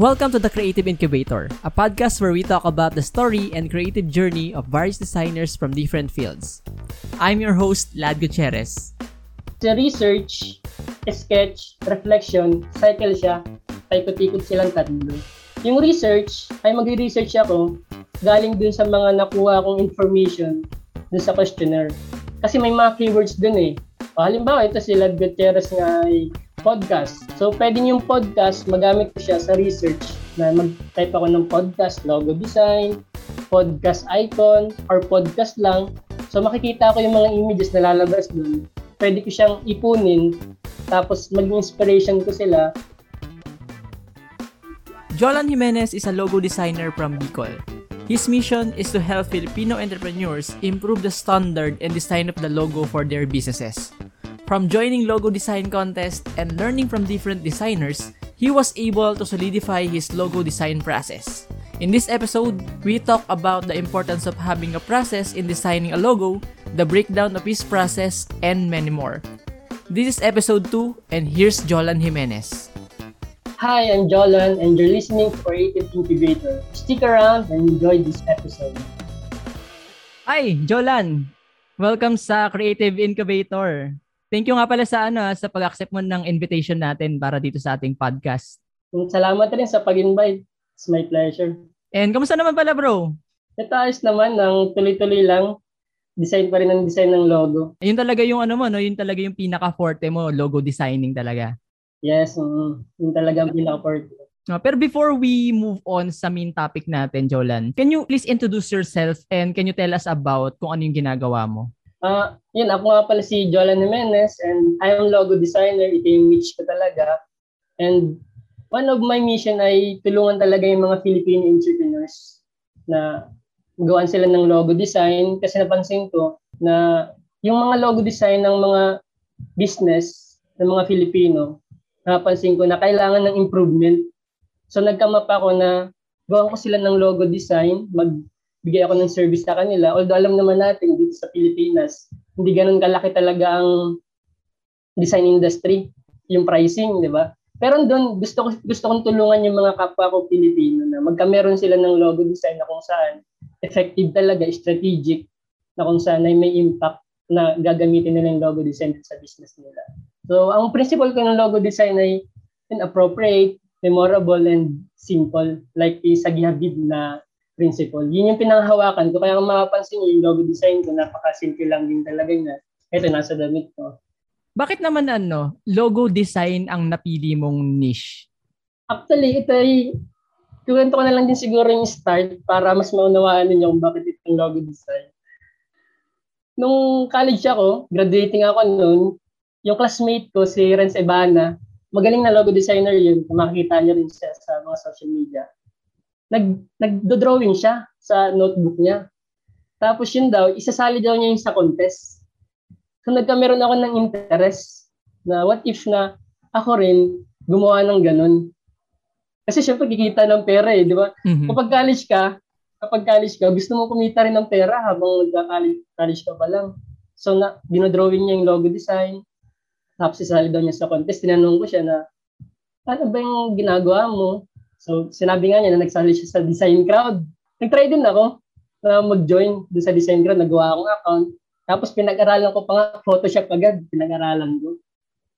Welcome to the Creative Incubator, a podcast where we talk about the story and creative journey of various designers from different fields. I'm your host, Lad Gutierrez. Sa research, sketch, reflection, cycle siya, paikot-ikot silang tatlo. Yung research, ay magre-research ako galing dun sa mga nakuha kong information dun sa questionnaire. Kasi may mga keywords dun eh. Halimbawa, ito si Lad Gutierrez nga ay podcast. So, pwedeng yung podcast, magamit ko siya sa research na mag-type ako ng podcast, logo design, podcast icon, or podcast lang. So, makikita ko yung mga images na lalabas dun. Pwede ko siyang ipunin, tapos mag-inspiration ko sila. Jolan Jimenez is a logo designer from Bicol. His mission is to help Filipino entrepreneurs improve the standard and design of the logo for their businesses. From joining logo design contest and learning from different designers, he was able to solidify his logo design process. In this episode, we talk about the importance of having a process in designing a logo, the breakdown of his process, and many more. This is episode 2, and here's Jolan Jimenez. Hi, I'm Jolan, and you're listening to Creative Incubator. Stick around and enjoy this episode. Hi, Jolan! Welcome sa Creative Incubator. Thank you nga pala sa ano ah, sa pag-accept mo ng invitation natin para dito sa ating podcast. Salamat rin sa pag-invite. It's my pleasure. And kamusta naman pala bro? Ito ayos naman ng tuloy-tuloy lang. Design pa rin ang design ng logo. Yun talaga yung ano mo, no? Yun talaga yung pinaka-forte mo, logo designing talaga. Yes, um, yun talaga ang pinaka-forte. Uh, pero before we move on sa main topic natin, Jolan, can you please introduce yourself and can you tell us about kung ano yung ginagawa mo? Uh, yun, ako nga pala si Jolan Jimenez and I am logo designer. Ito yung niche ko talaga. And one of my mission ay tulungan talaga yung mga Filipino entrepreneurs na gawaan sila ng logo design kasi napansin ko na yung mga logo design ng mga business ng mga Filipino, napansin ko na kailangan ng improvement. So nagkamap ako na gawan ko sila ng logo design, mag bigay ako ng service sa kanila. Although alam naman natin dito sa Pilipinas, hindi ganun kalaki talaga ang design industry, yung pricing, di ba? Pero doon, gusto ko gusto kong tulungan yung mga kapwa ko Pilipino na magkameron sila ng logo design na kung saan effective talaga, strategic, na kung saan ay may impact na gagamitin nila yung logo design sa business nila. So, ang principle ko ng logo design ay appropriate, memorable, and simple. Like sa Gihabib na principle. Yun yung pinanghawakan ko. Kaya kung mapapansin nyo, yung logo design ko, napaka-simple lang din talaga niya. Ito, nasa damit ko. Bakit naman ano, logo design ang napili mong niche? Actually, ito ay, tuwento ko na lang din siguro yung start para mas maunawaan ninyo kung bakit itong logo design. Nung college ako, graduating ako noon, yung classmate ko, si Renz Ebana, magaling na logo designer yun. Makikita niyo rin siya sa mga social media nag nagdo-drawing siya sa notebook niya. Tapos yun daw, isasali daw niya yung sa contest. So nagkameron ako ng interest na what if na ako rin gumawa ng ganun. Kasi syempre kikita ng pera eh, di ba? Mm-hmm. Kapag college ka, kapag college ka, gusto mo kumita rin ng pera habang nagka-college college ka pa lang. So na, dinodrawing niya yung logo design. Tapos isali daw niya sa contest. Tinanong ko siya na, ano ba yung ginagawa mo? So, sinabi nga niya na nagsali siya sa design crowd. Nag-try din ako na mag-join doon sa design crowd. Nagawa akong account. Tapos pinag-aralan ko pa nga Photoshop agad. Pinag-aralan ko.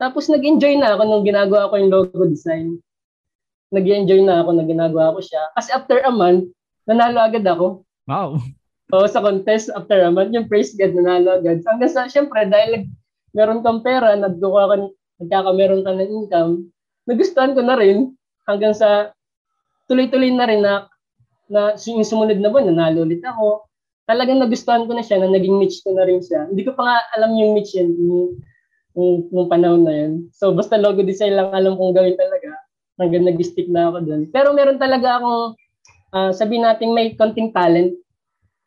Tapos nag-enjoy na ako nung ginagawa ko yung logo design. Nag-enjoy na ako na ginagawa ko siya. Kasi after a month, nanalo agad ako. Wow. Oo, sa contest after a month, yung praise God, nanalo agad. Hanggang sa, syempre, dahil meron kang pera, nagkukuha ka, nagkakameron ka ng income, nagustuhan ko na rin hanggang sa tuloy-tuloy na rin na, na yung sumunod na buwan, nanalo ulit ako. Talagang nagustuhan ko na siya, na naging niche ko na rin siya. Hindi ko pa nga alam yung niche yan, yung, yung, yung panahon na yun. So, basta logo design lang alam kong gawin talaga. Hanggang nag-stick na ako doon. Pero meron talaga akong, uh, sabihin natin may konting talent.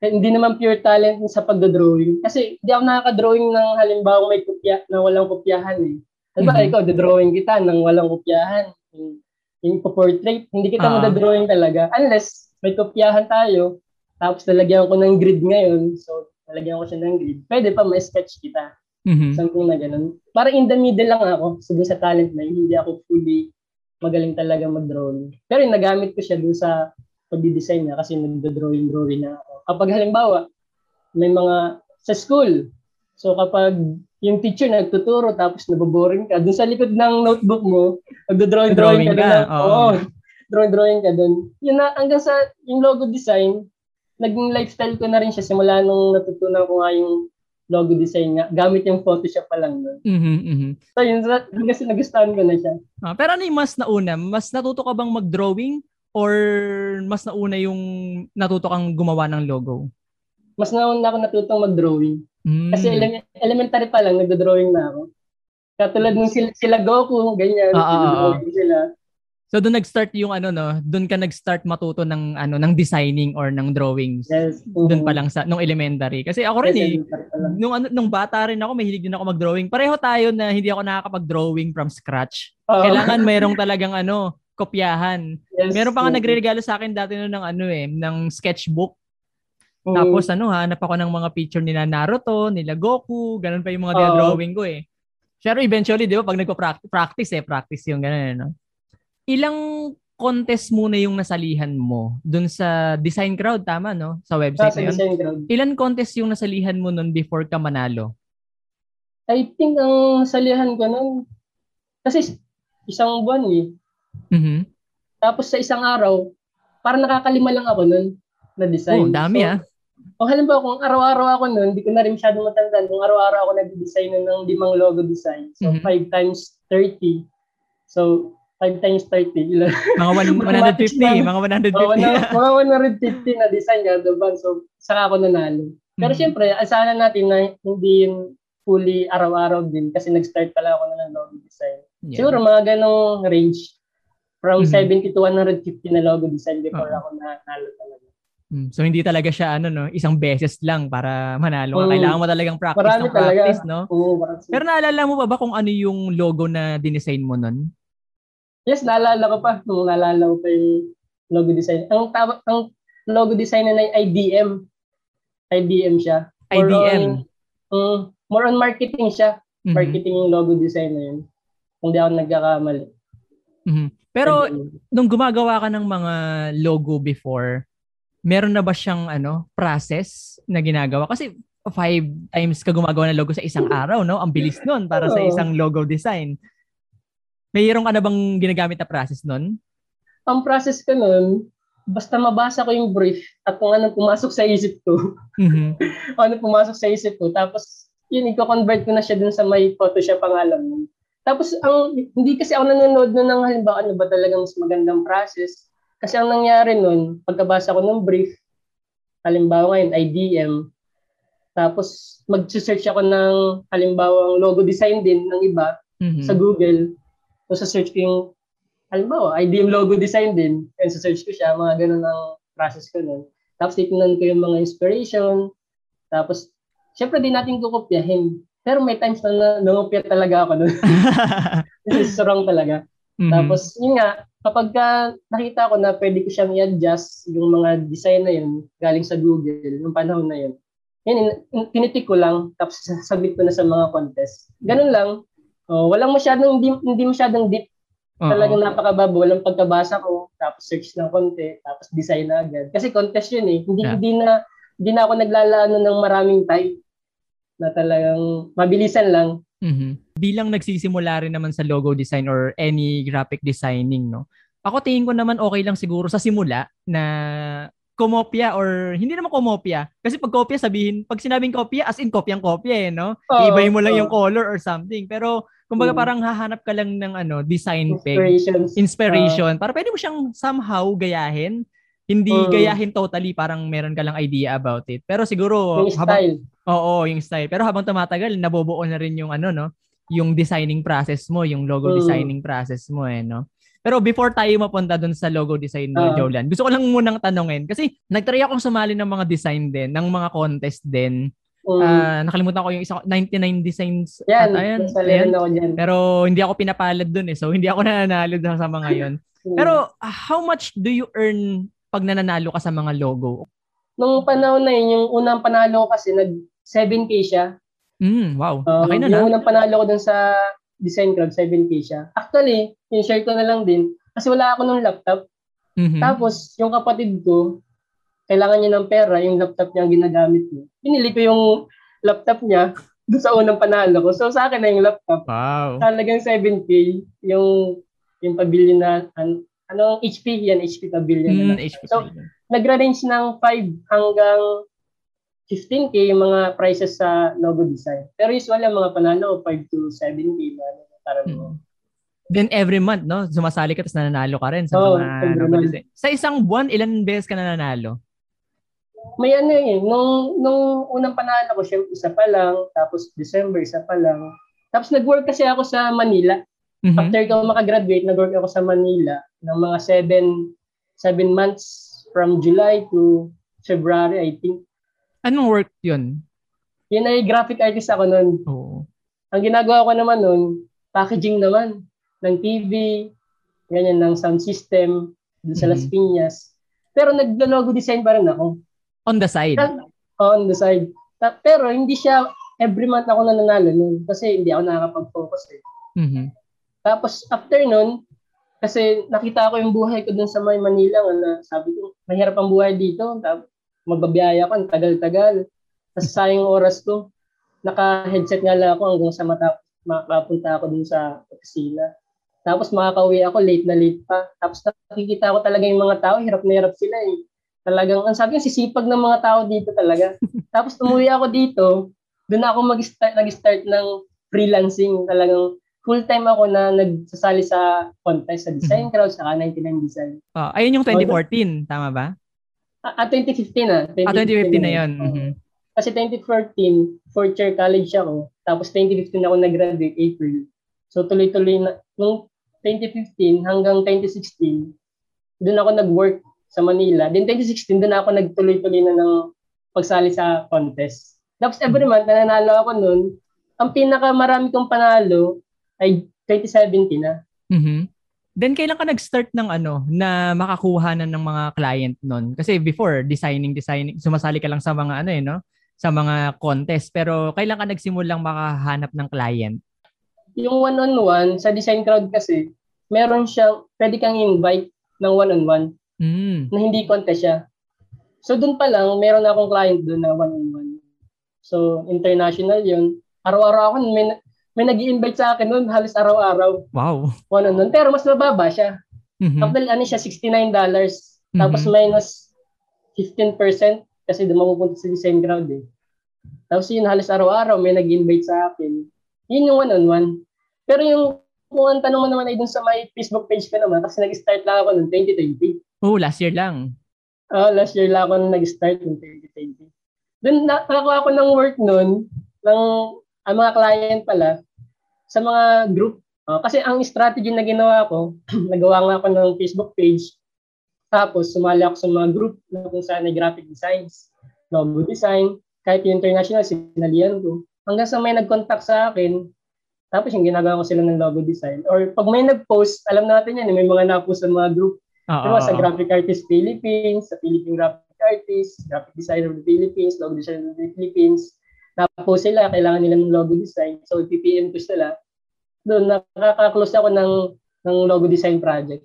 Eh, hindi naman pure talent sa pagdodrawing. Kasi hindi ako nakaka-drawing ng halimbawa may kopya na walang kopyahan eh. Diba, mm-hmm. ikaw, drawing kita nang walang kopyahan yung portrait, hindi kita uh-huh. madadrawing talaga unless may kopyahan tayo tapos nalagyan ko ng grid ngayon so nalagyan ko siya ng grid pwede pa ma-sketch kita mm-hmm. something na ganun para in the middle lang ako so sa talent na yun, hindi ako fully magaling talaga mag-drawing. Pero yung nagamit ko siya dun sa pagdi-design niya kasi nagdo-drawing-drawing na ako. Kapag halimbawa, may mga sa school, so kapag yung teacher nagtuturo tapos naboboring ka, dun sa likod ng notebook mo, nagdo-drawing-drawing ka, ka na. Oo. Oh. drawing-drawing ka dun. Yun na, hanggang sa yung logo design, naging lifestyle ko na rin siya simula nung natutunan ko nga yung logo design nga, gamit yung Photoshop pa lang nun. Mm-hmm, mm-hmm. So yun, kasi nagustuhan ko na siya. Ah, pero ano yung mas nauna? Mas natuto ka bang mag-drawing or mas nauna yung natuto kang gumawa ng logo? Mas nauna ako natutong mag-drawing. Mm. Kasi ele- elementary pa lang, nagdo-drawing na ako. Katulad ng sila, sila Goku, ganyan, ah, ah, ah. sila. So doon nag-start yung ano no, doon ka nag-start matuto ng ano ng designing or ng drawings. Yes. Mm-hmm. Doon pa lang sa nung elementary. Kasi ako rin yes, eh nung ano nung bata rin ako, mahilig din ako mag-drawing. Pareho tayo na hindi ako nakakapag-drawing from scratch. Oh. Kailangan mayroong talagang ano, kopyahan. Yes, Meron pa nga yes. nagre-regalo sa akin dati no ng ano eh, ng sketchbook. Mm. Tapos ano, hanap ako ng mga picture nila Naruto, nila Goku, ganun pa yung mga oh. drawing ko eh. Pero eventually, di ba, pag nagpa-practice eh, practice yung ganun, no? ilang contest muna yung nasalihan mo dun sa design crowd, tama, no? Sa website ah, na yun. Crowd. Ilan contest yung nasalihan mo nun before ka manalo? I think ang salihan ko nun, kasi isang buwan eh. Mm-hmm. Tapos sa isang araw, parang nakakalima lang ako nun na design. Oh, dami so, ah. Kung halimbawa, kung araw-araw ako nun, hindi ko na rin masyadong matandaan, kung araw-araw ako nag-design ng limang logo design. So, mm-hmm. 5 times 30. So, 5 times 30, ilan? Mga 150, mga 150. mga 150 na design kada ban. So, saka ako nanalo. Pero hmm. syempre, asahan natin na hindi yun fully araw-araw din kasi nag-start pala ako na ng logo design. Yeah. Siguro mga ganong range. From mm-hmm. 70 to 150 na logo design before uh-huh. ako nanalo talaga. Mm, so hindi talaga siya ano no, isang beses lang para manalo. Mm. Kailangan mo talagang practice ng practice, talaga. no? Oo, Pero naalala mo pa ba kung ano yung logo na dinesign mo nun? Yes, naalala ko pa. Nung naalala ko pa yung logo design. Ang, tawag, ang logo design na ay IDM. IDM siya. More IDM? On, um, more on marketing siya. Mm-hmm. Marketing yung logo design na yun. Kung di ako nagkakamali. Mm-hmm. Pero IDM. nung gumagawa ka ng mga logo before, meron na ba siyang ano process na ginagawa? Kasi five times ka gumagawa ng logo sa isang araw, no? Ang bilis nun para sa isang logo design. Mayroon ka na bang ginagamit na process nun? Ang process ko nun, basta mabasa ko yung brief at kung ano pumasok sa isip ko. Mm-hmm. ano pumasok sa isip ko. Tapos, yun, i-convert ko na siya dun sa may Photoshop pangalan mo. Tapos, ang, hindi kasi ako nanonood nun ng halimbawa ano ba talagang mas magandang process. Kasi ang nangyari nun, pagkabasa ko ng brief, halimbawa ngayon, IDM, tapos mag-search ako ng halimbawa logo design din ng iba mm-hmm. sa Google. So sa search ko yung, halimbawa, IDM logo design din. And sa search ko siya, mga ganun ang process ko nun. Tapos titignan ko yung mga inspiration. Tapos, syempre di natin kukopyahin. Pero may times na nangopya talaga ako nun. This is wrong talaga. Mm-hmm. Tapos, yun nga, kapag ka nakita ko na pwede ko siyang i-adjust yung mga design na yun galing sa Google, yung panahon na yun, yun, tinitik ko lang, tapos submit ko na sa mga contest. Ganun lang. Oh, walang masyadong hindi, hindi masyadong deep. Uh-huh. Talagang napakababa, walang pagkabasa ko, tapos search ng konti, tapos design na agad. Kasi contest yun eh. Hindi yeah. hindi na hindi na ako naglalaano ng maraming time na talagang mabilisan lang. Mm-hmm. Bilang nagsisimula rin naman sa logo design or any graphic designing, no? Ako tingin ko naman okay lang siguro sa simula na kumopya or hindi naman kumopya. Kasi pag kopya sabihin, pag sinabing kopya, as in kopyang kopya eh, no? Oh, Ibayin mo lang oh. yung color or something. Pero kumbaga hmm. parang hahanap ka lang ng ano, design peg. Inspiration. Uh, para pwede mo siyang somehow gayahin. Hindi uh, gayahin totally, parang meron ka lang idea about it. Pero siguro yung habang, style. Oo, yung style. Pero habang tumatagal, nabubuo na rin yung ano, no? Yung designing process mo, yung logo uh, designing process mo eh, no? Pero before tayo mapunta dun sa logo design mo, uh, Jolan, gusto ko lang munang tanongin. Kasi nagtry akong sumali ng mga design din, ng mga contest din. Um, uh, nakalimutan ko yung isa 99 designs. Yan, ayan, ayan. Ako dyan. Pero hindi ako pinapalad dun eh. So hindi ako nananalo sa mga yon. Pero uh, how much do you earn pag nananalo ka sa mga logo? Nung panahon na yun, yung unang panalo kasi nag 7K siya. Mm, wow. Okay um, na Yung unang panalo ko dun sa design crowd, 7K siya. Actually, in-share ko na lang din, kasi wala ako ng laptop. Mhm. Tapos, yung kapatid ko, kailangan niya ng pera, yung laptop niya ang ginagamit niya. Pinili ko yung laptop niya doon sa unang panalo ko. So, sa akin na yung laptop. Wow. Talagang 7K, yung yung pavilion na, an, anong HP? Yan, HP pavilion. Mm. HP So, nagra-range ng 5 hanggang 15K yung mga prices sa logo design. Pero usually, ang mga panalo, 5 to 7K. Mga, parang, Mm. Then every month, no? Sumasali ka tapos nananalo ka rin sa Oo, mga logo design. Sa isang buwan, ilan beses ka nananalo? may ano eh, nung, nung unang panalo ko, syempre isa pa lang, tapos December, isa pa lang. Tapos nag-work kasi ako sa Manila. Mhm. After ko makagraduate, nag-work ako sa Manila ng mga seven, seven months from July to February, I think. Anong work yun? Yun ay graphic artist ako noon. Oo. Ang ginagawa ko naman noon, packaging naman ng TV, ganyan, ng sound system, dun sa Mhm. Las Piñas. Pero naglo-logo design pa rin ako. On the side. on the side. Pero hindi siya every month ako nananalo nun kasi hindi ako nakakapag-focus eh. Mhm. Tapos after nun, kasi nakita ko yung buhay ko dun sa may Manila na sabi ko, mahirap ang buhay dito. Magbabiyaya ko, ang tagal-tagal. Tapos sayang oras ko. Naka-headset nga lang ako hanggang sa mata makapunta ako dun sa opisina. Tapos makakauwi ako, late na late pa. Tapos nakikita ko talaga yung mga tao, hirap na hirap sila eh. Talagang, ang sabi ko, sisipag ng mga tao dito talaga. Tapos umuwi ako dito, doon ako mag-start, nag-start ng freelancing. Talagang full-time ako na nagsasali sa contest sa design crowd, sa 99 design. Oh, ayun yung 2014, tama ba? Ah, ah, 2015 ah. Ah, 2015 na yun. Mhm. Kasi 2014, fourth year college ako. Tapos 2015 ako nag-graduate, April. So tuloy-tuloy na, nung 2015 hanggang 2016, doon ako nag-work sa Manila. Then 2016, doon ako nagtuloy-tuloy na ng pagsali sa contest. Tapos every month, nananalo ako noon. Ang pinakamarami kong panalo ay 2017 na. Mhm. Then kailan ka nag-start ng ano na makakuha na ng mga client nun? Kasi before designing designing sumasali ka lang sa mga ano eh no? Sa mga contest pero kailan ka nagsimulang makahanap ng client? Yung one-on-one, sa design crowd kasi, meron siyang, pwede kang invite ng one-on-one Mm. na hindi contest siya. So doon pa lang, meron na akong client doon na one-on-one. So international yun. Araw-araw ako, may, may nag invite sa akin noon, halos araw-araw, Wow. one-on-one. Pero mas mababa siya. Mhm. After ano siya, $69. Tapos Mhm. minus 15% kasi doon mapupunta sa design crowd eh. Tapos yun, halos araw-araw may nag-invite sa akin. Yun yung one-on-one. Pero yung kung ang tanong mo naman ay dun sa my Facebook page ko naman kasi nag-start lang ako noong 2020. Oh, last year lang. Ah, last year lang ako nung nag-start ng 2020. Doon nakakuha ako ng work noon ng ang mga client pala sa mga group. Ah, kasi ang strategy na ginawa ko, nagawa nga ako ng Facebook page. Tapos sumali ako sa mga group na kung saan ay graphic designs, logo design, kahit yung international, sinalian ko. Hanggang sa may nag-contact sa akin, tapos yung ginagawa ko sila ng logo design. Or pag may nag-post, alam natin yan, may mga na-post sa mga group Oo. Diba, sa Graphic Artist Philippines, sa Philippine Graphic Artist, Graphic Designer of the Philippines, Logo Designer of the Philippines. Tapos sila, kailangan nila ng logo design. So, PPM ko sila. Doon, nakaka-close ako ng, ng logo design project.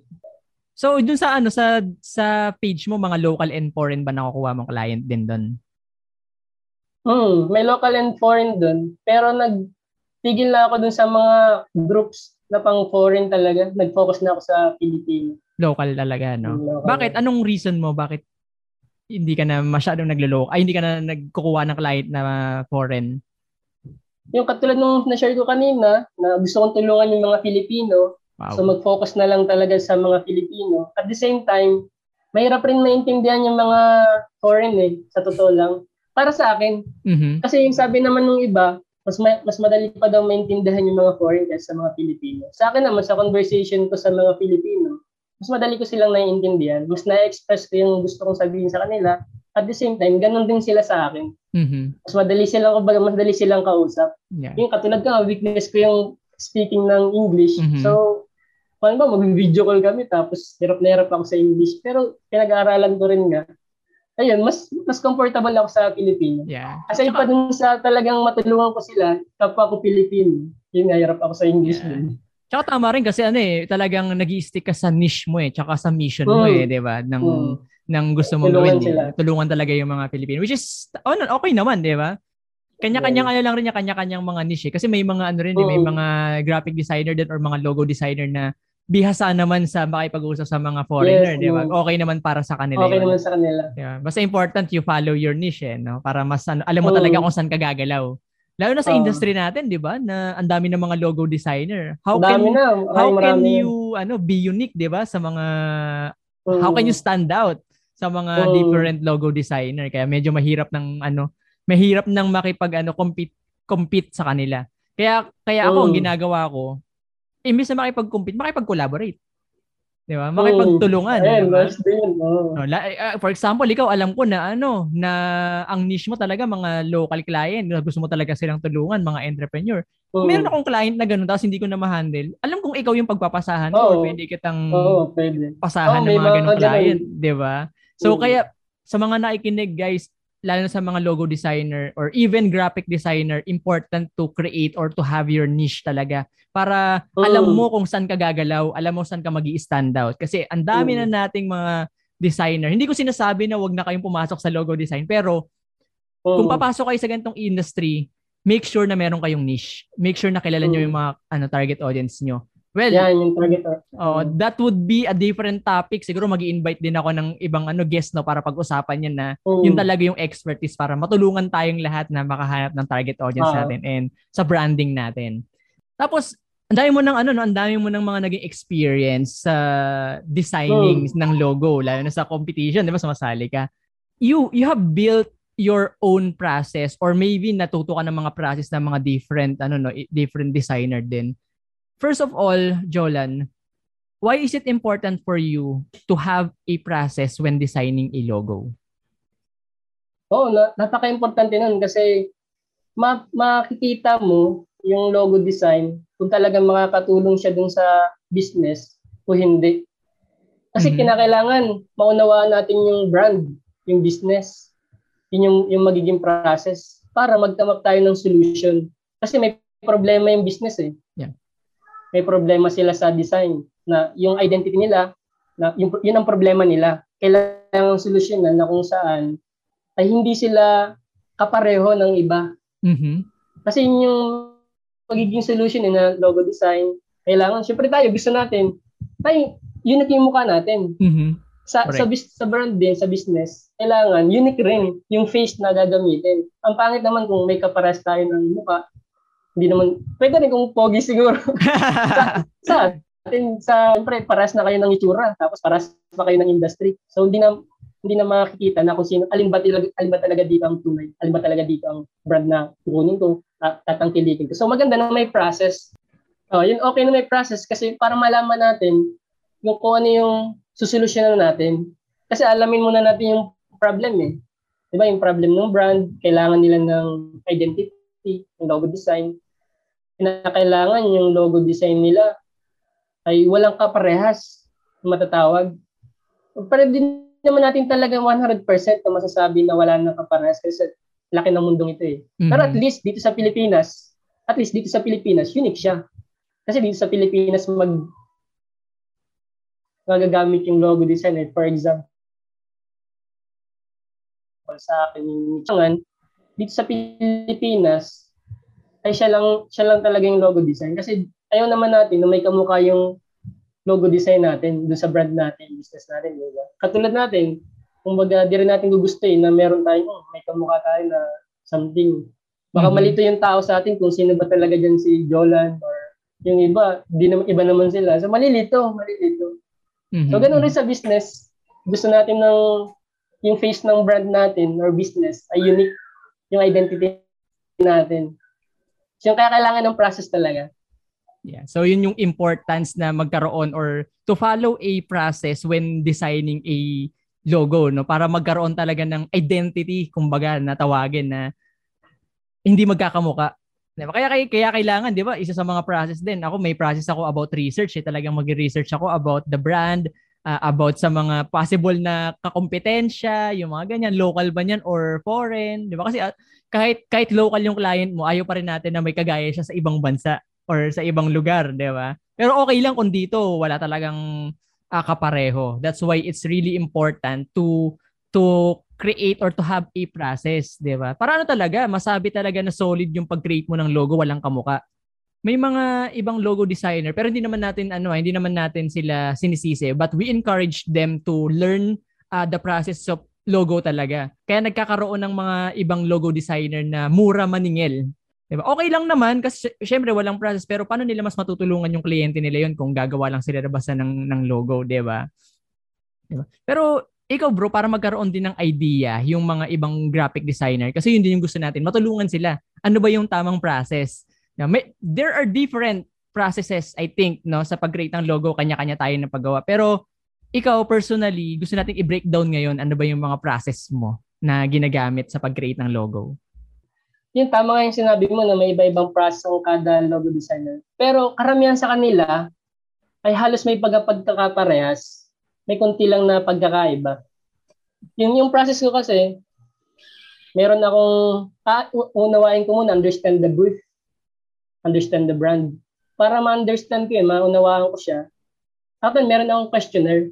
So, dun sa ano sa sa page mo mga local and foreign ba nakukuha mong client din doon? Hmm, may local and foreign doon. Pero nagtigil na ako dun sa mga groups na pang foreign talaga. Nag-focus na ako sa Pilipino. Local talaga, no? Local. Bakit? Anong reason mo? Bakit hindi ka na masyadong naglolo ay hindi ka na nagkukuha ng client na foreign? Yung katulad nung na-share ko kanina, na gusto kong tulungan yung mga Pilipino, Wow. So mag-focus na lang talaga sa mga Pilipino. At the same time, mahirap rin maintindihan yung mga foreign eh, sa totoo lang. Para sa akin, Mhm. kasi yung sabi naman ng iba, mas ma- mas madali pa daw maintindihan yung mga foreign kaysa sa mga Pilipino. Sa akin naman, sa conversation ko sa mga Pilipino, mas madali ko silang naiintindihan. Mas na-express ko yung gusto kong sabihin sa kanila. At the same time, ganun din sila sa akin. Mhm. Mas madali silang, kumbaga, mas madali silang kausap. Yeah. Yung katulad ko, weakness ko yung speaking ng English. Mhm. So, paano ba, mag-video call kami tapos hirap na hirap ako sa English. Pero pinag-aaralan ko rin nga. ayun, mas mas comfortable ako sa Pilipino. Yeah. Kasi pa dun sa talagang matulungan ko sila, kapwa ko Pilipino, yun nga, hirap ako sa English Yeah. din. Tsaka tama rin kasi ano eh, talagang nag stick ka sa niche mo eh, tsaka sa mission mo Mm. eh, 'di ba? Ng Mm. ng gusto mong Tulungan gawin. sila. Tulungan talaga yung mga Pilipino. Which is oh, okay naman, 'di ba? Kanya-kanyang ano lang rin niya, kanya-kanyang mga niche eh. Kasi may mga ano rin, eh, may Oo. mga graphic designer din or mga logo designer na bihasa naman sa makipag-usap sa mga foreigner, Yes, 'di ba? mm. Okay naman para sa kanila Okay yun. naman sa kanila. Yeah. Basta important you follow your niche eh, no? Para mas ano, alam mo Oo. talaga kung saan ka gagalaw. Lalo na sa Oo. industry natin, 'di ba? Na ang dami ng mga logo designer. How Ang can na. how Marami, can marami. you ano be unique, 'di ba? Sa mga Mm. how can you stand out sa mga Oo. different logo designer? Kaya medyo mahirap ng ano, mahirap nang makipag ano compete compete sa kanila. Kaya kaya ako ang Oo. ginagawa ko, imbis na makipag-compete, makipag-collaborate. 'Di ba? Makipagtulungan, Ayun, 'di ba? mas din. No, uh, for example, ikaw alam ko na ano, na ang niche mo talaga mga local client, na gusto mo talaga silang tulungan, mga entrepreneur. Mm. Meron akong client na ganun tapos hindi ko na ma-handle. Alam kong ikaw yung pagpapasahan ko or Oo. pwede kitang Oo, pwede. pasahan Oo, ng mga ganung ganun. client, 'di ba? So Mm. kaya sa mga nakikinig guys, lalo na sa mga logo designer or even graphic designer, important to create or to have your niche talaga para Mm. alam mo kung saan ka gagalaw, alam mo saan ka magi stand out. Kasi ang dami na Mm. nating mga designer. Hindi ko sinasabi na wag na kayong pumasok sa logo design, pero Oo. kung papasok kayo sa ganitong industry, make sure na meron kayong niche. Make sure na kilala nyo Mm. yung mga ano target audience nyo. Well, Yan, yung target. Oh, Mm. that would be a different topic. Siguro magi-invite din ako ng ibang ano guest no para pag-usapan yan na Mm. yun talaga yung expertise para matulungan tayong lahat na makahanap ng target audience Ah. natin and sa branding natin. Tapos ang dami mo ng ano no, ang dami mo ng mga naging experience sa designing Hmm. ng logo lalo na sa competition, 'di ba? Sumasali ka. You you have built your own process or maybe natuto ka ng mga process ng mga different ano no, different designer din. First of all, Jolan, why is it important for you to have a process when designing a logo? Oo, na, napaka-importante nun kasi ma- makikita mo yung logo design kung talagang makakatulong siya dun sa business o hindi. Kasi Mhm. kinakailangan maunawaan natin yung brand, yung business, yun yung, yung magiging process para magtamap tayo ng solution. Kasi may problema yung business eh. May problema sila sa design na yung identity nila, na yung, yun ang problema nila. Kailangan solusyon na, na kung saan ay hindi sila kapareho ng iba. Mhm. Kasi yun yung magiging solution eh, na logo design. Kailangan, syempre tayo, gusto natin, tayo, unique yung mukha natin. Mhm. Sa, Correct. sa, bis- sa brand din, sa business, kailangan unique rin yung face na gagamitin. Ang pangit naman kung may kapares tayo ng mukha, hindi naman, pwede rin kung pogi siguro. sa atin, sa, syempre, paras na kayo ng itsura, tapos paras na kayo ng industry. So, hindi na, hindi na makikita na kung sino, alin ba talaga, alin ba talaga dito ang tunay, alin ba talaga dito ang brand na kukunin ko, ta- tatangkilikin ko. So, maganda na may process. Oh, yun okay na may process kasi para malaman natin yung kung ano yung susolusyonan natin. Kasi alamin muna natin yung problem eh. Di ba yung problem ng brand, kailangan nila ng identity, yung logo design. Kinakailangan yung logo design nila ay walang kaparehas matatawag. Pero din naman natin talaga 100% na masasabi na wala nang kaparehas kasi laki ng mundong ito eh. Pero at Mhm. least dito sa Pilipinas, at least dito sa Pilipinas, unique siya. Kasi dito sa Pilipinas mag magagamit yung logo design eh. For example, sa akin yung dito sa Pilipinas, ay siya lang, siya lang talaga yung logo design. Kasi ayaw naman natin na may kamukha yung logo design natin doon sa brand natin, business natin. Diba? Katulad natin, kumbaga di rin natin gugustuhin na meron tayong, oh, may kamukha tayo na something. Baka Mhm. malito yung tao sa atin kung sino ba talaga dyan si Jolan or yung iba, di naman, iba naman sila. So malilito, malilito. Mhm. So ganun rin sa business. Gusto natin ng yung face ng brand natin or business ay unique yung identity natin. So yung kaya kailangan ng process talaga. Yeah. So yun yung importance na magkaroon or to follow a process when designing a logo no para magkaroon talaga ng identity kumbaga na tawagin na hindi magkakamuka. Diba? Kaya, kaya, kaya kailangan, di ba, isa sa mga process din. Ako may process ako about research. Eh. Talagang mag-research ako about the brand, uh, about sa mga possible na kakompetensya, yung mga ganyan, local ba niyan or foreign, 'di ba? Kasi uh, kahit kahit local yung client mo, ayaw pa rin natin na may kagaya siya sa ibang bansa or sa ibang lugar, 'di ba? Pero okay lang kung dito wala talagang uh, kapareho. That's why it's really important to to create or to have a process, 'di ba? Para ano talaga, masabi talaga na solid yung pag-create mo ng logo, walang kamuka may mga ibang logo designer pero hindi naman natin ano hindi naman natin sila sinisisi but we encourage them to learn uh, the process of logo talaga. Kaya nagkakaroon ng mga ibang logo designer na mura maningil. Diba? Okay lang naman kasi syempre walang process pero paano nila mas matutulungan yung kliyente nila yon kung gagawa lang sila basta ng ng logo, 'di ba? Diba? Pero ikaw bro, para magkaroon din ng idea yung mga ibang graphic designer kasi yun din yung gusto natin, matulungan sila. Ano ba yung tamang process? Now, may, there are different processes, I think, no, sa pag-create ng logo, kanya-kanya tayo ng paggawa. Pero ikaw personally, gusto nating i-breakdown ngayon ano ba yung mga process mo na ginagamit sa pag-create ng logo? Yung tama nga yung sinabi mo na may iba-ibang process ang kada logo designer. Pero karamihan sa kanila ay halos may pagkapagkakaparehas. May konti lang na pagkakaiba. Yung, yung process ko kasi, meron akong, ah, unawain ko muna, understand the brief understand the brand. Para ma-understand ko yun, maunawaan ko siya, akin meron akong questionnaire.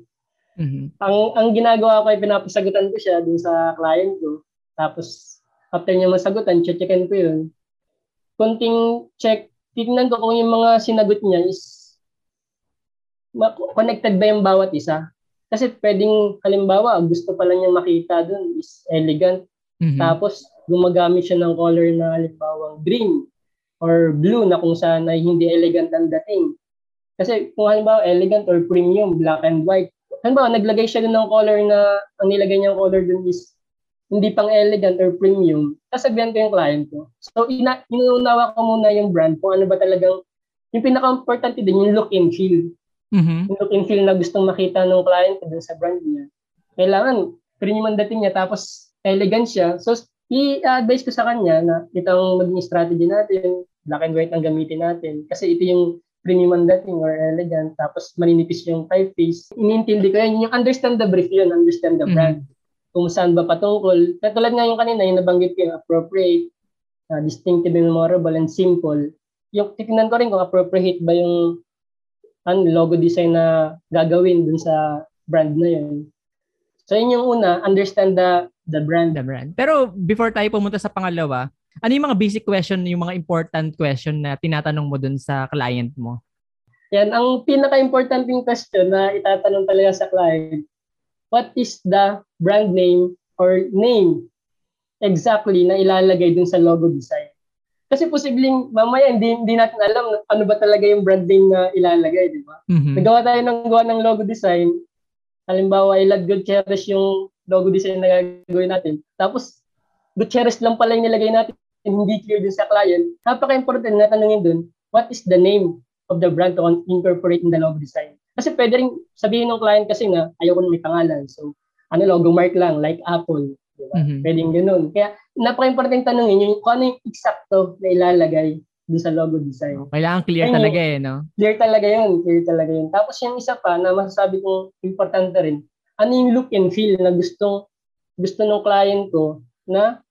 Mm-hmm. Ang ang ginagawa ko ay pinapasagutan ko siya dun sa client ko. Tapos after niya masagutan, check-checkin ko yun. Kunting check, tignan ko kung yung mga sinagot niya is connected ba yung bawat isa. Kasi pwedeng, halimbawa, gusto pala niya makita dun is elegant. Mm-hmm. Tapos gumagamit siya ng color na halimbawa green or blue na kung saan ay hindi elegant ang dating. Kasi kung halimbawa elegant or premium, black and white, halimbawa naglagay siya dun ng color na ang nilagay niyang color dun is hindi pang elegant or premium, sasabihan ko yung client ko. So, ina, inuunawa ko muna yung brand kung ano ba talagang, yung pinaka-importante din, yung look and feel. Mm-hmm. Yung look and feel na gustong makita ng client ko dun sa brand niya. Kailangan, premium ang dating niya, tapos elegant siya. So, i-advise ko sa kanya na itong maging strategy natin, black and white ang gamitin natin. Kasi ito yung premium ang dating or elegant, tapos maninipis yung typeface. Inintindi ko yan. Yung understand the brief yun, understand the brand. Mm-hmm. Kung saan ba patungkol. Katulad nga yung kanina, yung nabanggit ko yung appropriate, uh, distinctive and memorable, and simple. Yung tignan ko rin kung appropriate ba yung ano, logo design na gagawin dun sa brand na yun. So yun yung una, understand the the brand. The brand. Pero before tayo pumunta sa pangalawa, ano yung mga basic question, yung mga important question na tinatanong mo dun sa client mo? Yan, ang pinaka-importanting question na itatanong talaga sa client, what is the brand name or name exactly na ilalagay dun sa logo design? Kasi posibleng mamaya hindi, hindi natin alam ano ba talaga yung brand name na ilalagay, di ba? Mm-hmm. Nagawa tayo ng gawa ng logo design. Halimbawa, Ilad Gutierrez yung logo design na gagawin natin. Tapos, Gutierrez lang pala yung nilagay natin hindi clear din sa client, napaka-important na tanongin dun, what is the name of the brand to incorporate in the logo design? Kasi pwede rin sabihin ng client kasi na ayaw ko na may pangalan. So, ano, logo mark lang, like Apple. Diba? Mm-hmm. Pwedeng ganun. Kaya, napaka-important tanongin yung kung ano yung eksakto na ilalagay doon sa logo design. Kailangan clear Kaya, talaga eh, no? Clear talaga yun. Clear talaga yun. Tapos yung isa pa na masasabi kong importante rin, ano yung look and feel na gustong gusto ng client ko na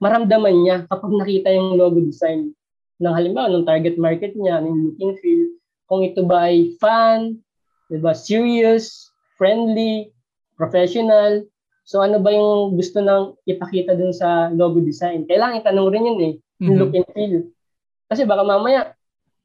maramdaman niya kapag nakita yung logo design ng halimbawa ng target market niya, ng looking feel, kung ito ba ay fun, diba, serious, friendly, professional. So ano ba yung gusto nang ipakita dun sa logo design? Kailangan itanong rin yun eh, yung mm-hmm. look and feel. Kasi baka mamaya,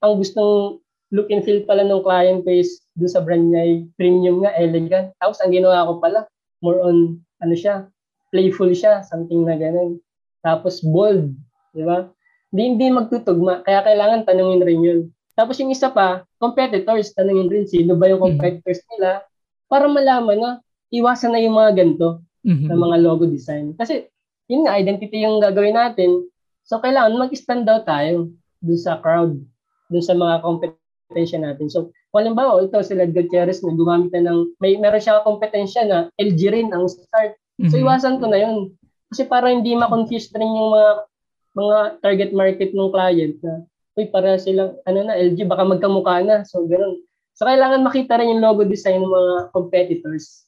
ang gustong look and feel pala ng client base dun sa brand niya ay premium nga, elegant. Tapos ang ginawa ko pala, more on, ano siya, playful siya, something na ganun tapos bold, di ba? Hindi, hindi magtutugma, kaya kailangan tanungin rin yun. Tapos yung isa pa, competitors, tanungin rin sino ba yung mm-hmm. competitors mm-hmm. nila para malaman na iwasan na yung mga ganito mm-hmm. na mga logo design. Kasi yun nga, identity yung gagawin natin. So kailangan mag-stand out tayo dun sa crowd, dun sa mga kompetensya natin. So, kung halimbawa, ito si Led Gutierrez na gumamit na ng, may, meron siya kompetensya na LG rin ang start. So, mm-hmm. iwasan ko na yun. Kasi para hindi ma-confuse rin yung mga mga target market ng client na uy, para silang, ano na, LG, baka magkamukha na. So, ganun. So, kailangan makita rin yung logo design ng mga competitors.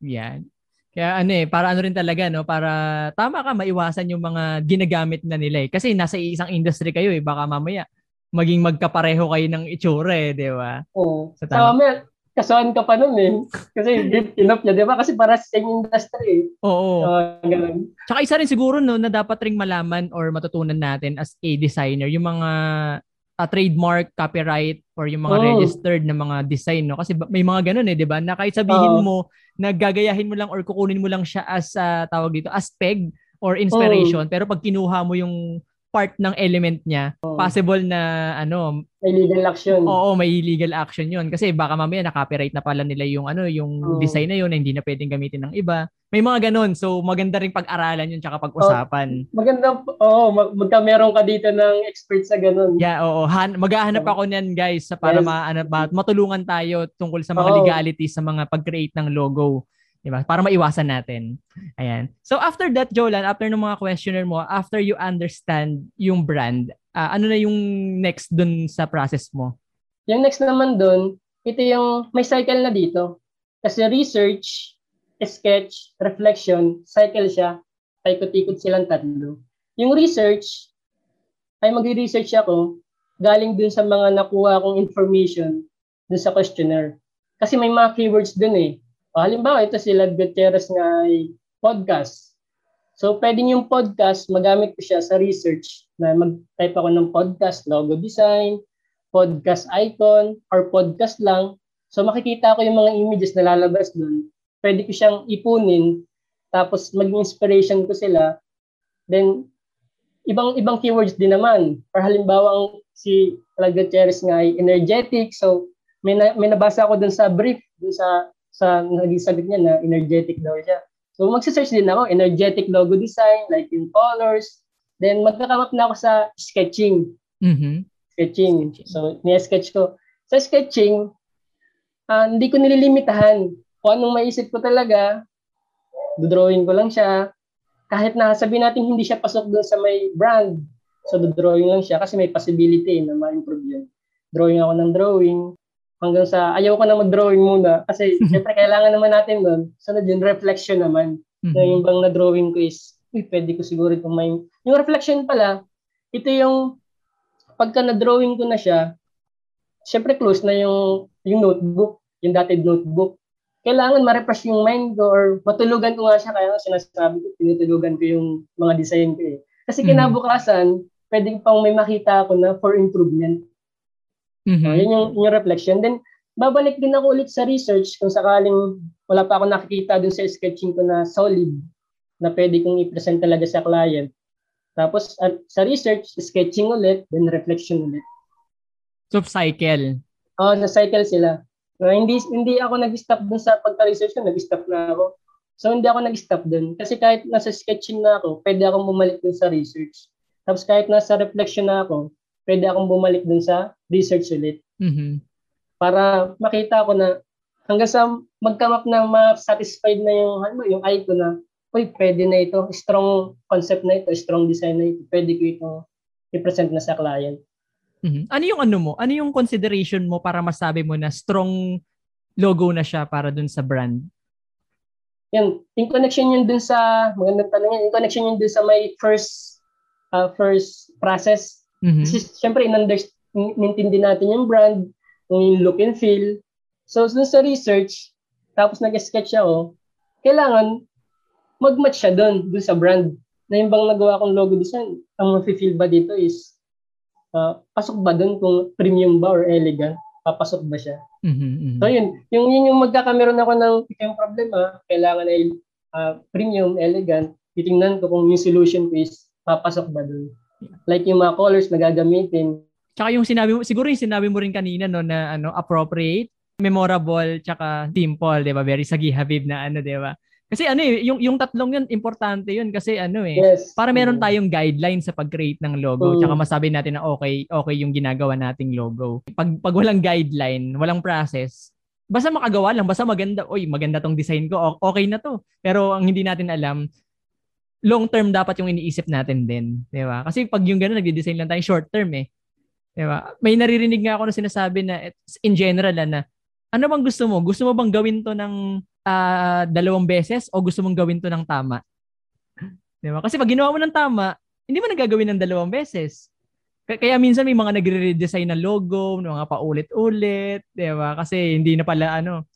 Yan. Kaya ano eh, para ano rin talaga, no? Para tama ka, maiwasan yung mga ginagamit na nila eh. Kasi nasa isang industry kayo eh, baka mamaya maging magkapareho kayo ng itsura eh, di ba? Oo. So, tama. mamaya, kasuhan ka pa nun eh. Kasi deep enough niya, di ba? Kasi para sa same industry eh. Oo. So, ganun. Tsaka isa rin siguro no, na dapat ring malaman or matutunan natin as a designer, yung mga uh, trademark, copyright, or yung mga oh. registered na mga design, no? Kasi may mga ganun eh, di ba? Na kahit sabihin oh. mo, naggagayahin mo lang or kukunin mo lang siya as, uh, tawag dito, as peg or inspiration. Oh. Pero pag kinuha mo yung part ng element niya, oh. possible na ano, may legal action. Oo, may legal action 'yun kasi baka mamaya na-copyright na pala nila yung ano, yung oh. design na 'yun na hindi na pwedeng gamitin ng iba. May mga ganun. So maganda ring pag-aralan 'yun tsaka pag-usapan. Oh, maganda oo, mag- magka meron ka dito ng expert sa ganun. Yeah, oo. Han- maghahanap oh. ako niyan, guys, sa para yes. ma- ano, matulungan tayo tungkol sa mga oh. legalities sa mga pag-create ng logo. Diba? Para maiwasan natin. Ayan. So after that, Jolan, after ng mga questioner mo, after you understand yung brand, uh, ano na yung next dun sa process mo? Yung next naman dun, ito yung may cycle na dito. Kasi research, sketch, reflection, cycle siya. Paikot-ikot silang tatlo. Yung research, ay magre-research ako galing dun sa mga nakuha kong information dun sa questionnaire. Kasi may mga keywords dun eh o, halimbawa, ito si Lad Gutierrez ay podcast. So, pwedeng yung podcast, magamit ko siya sa research na mag-type ako ng podcast, logo design, podcast icon, or podcast lang. So, makikita ko yung mga images na lalabas doon. Pwede ko siyang ipunin, tapos maging inspiration ko sila. Then, ibang ibang keywords din naman. Para halimbawa, ang si Lad Gutierrez nga ay energetic. So, may, na, may nabasa ako dun sa brief, dun sa sa naging sagot niya na energetic daw siya. So magse-search din ako, energetic logo design, like yung colors. Then magkakamap na ako sa sketching. Mm-hmm. Sketching. So ni-sketch ko. Sa sketching, uh, hindi ko nililimitahan. Kung anong maisip ko talaga, drawing ko lang siya. Kahit na sabihin natin hindi siya pasok doon sa may brand. So, drawing lang siya kasi may possibility na ma-improve yun. Drawing ako ng drawing hanggang sa ayaw ko na mag-drawing muna kasi syempre kailangan naman natin doon. Sunod yung reflection naman. Mm-hmm. Na yung bang na-drawing ko is, uy, pwede ko siguro itong may... Yung reflection pala, ito yung pagka na-drawing ko na siya, syempre close na yung, yung notebook, yung dated notebook. Kailangan ma-refresh yung mind ko or matulugan ko nga siya kaya sinasabi ko, tinutulugan ko yung mga design ko eh. Kasi mm-hmm. kinabukasan, pwede pang may makita ako na for improvement. Mm-hmm. Uh, yun yung, yung reflection. Then, babalik din ako ulit sa research kung sakaling wala pa ako nakikita dun sa sketching ko na solid na pwede kong i-present talaga sa client. Tapos at, sa research, sketching ulit, then reflection ulit. So cycle. Oo, oh, sa cycle sila. Uh, hindi hindi ako nag-stop dun sa pagka-research ko, nag-stop na ako. So hindi ako nag-stop dun. Kasi kahit nasa sketching na ako, pwede akong bumalik dun sa research. Tapos kahit nasa reflection na ako, pwede akong bumalik dun sa research ulit. Mm-hmm. Para makita ko na hanggang sa mag-come up na ma-satisfied na yung, ano, yung eye ko na, uy, pwede na ito, strong concept na ito, strong design na ito, pwede ko ito i-present na sa client. Mm-hmm. Ano yung ano mo? Ano yung consideration mo para masabi mo na strong logo na siya para dun sa brand? Yan, in connection yun dun sa, magandang tanong yan, in connection yun dun sa my first uh, first process Mm-hmm. Kasi syempre, inintindi natin yung brand, yung look and feel. So, dun sa research, tapos nag-sketch ako, kailangan mag-match siya doon, doon sa brand. Na yung bang nagawa kong logo design, ang mafe-feel ba dito is, uh, pasok ba doon kung premium ba or elegant? Papasok ba siya? Mm-hmm, mm-hmm. So yun, yung, yun yung magkakameron ako ng yung problema, kailangan ay uh, premium, elegant, titingnan ko kung yung solution ko is papasok ba doon. Like yung mga colors na gagamitin. Tsaka yung sinabi mo, siguro yung sinabi mo rin kanina no na ano appropriate, memorable, tsaka simple, 'di ba? Very Sagi Habib na ano, 'di ba? Kasi ano eh, yung yung tatlong 'yun importante 'yun kasi ano eh, yes. para meron tayong guideline sa pag-create ng logo, mm. tsaka masabi natin na okay, okay yung ginagawa nating logo. Pag pag walang guideline, walang process, basta makagawa lang, basta maganda, oy, maganda tong design ko, okay na to. Pero ang hindi natin alam, long term dapat yung iniisip natin din, di ba? Kasi pag yung gano'n nagde-design lang tayo short term eh. Diba? May naririnig nga ako na sinasabi na in general na ano bang gusto mo? Gusto mo bang gawin to ng uh, dalawang beses o gusto mong gawin to ng tama? Diba? Kasi pag ginawa mo ng tama, hindi mo nagagawin ng dalawang beses. Kaya minsan may mga nagre-redesign ng logo, mga paulit-ulit, 'di ba? Kasi hindi na pala ano,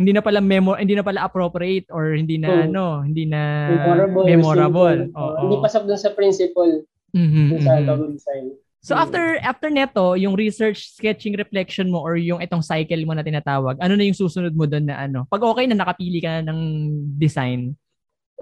hindi na pala memo, hindi na pala appropriate or hindi na oh. ano, hindi na memorable. memorable. Oo. Hindi pasok dun sa principle mm-hmm, sa mm-hmm. design. So after after neto, yung research, sketching, reflection mo or yung itong cycle mo na tinatawag, ano na yung susunod mo doon na ano? Pag okay na nakapili ka na ng design.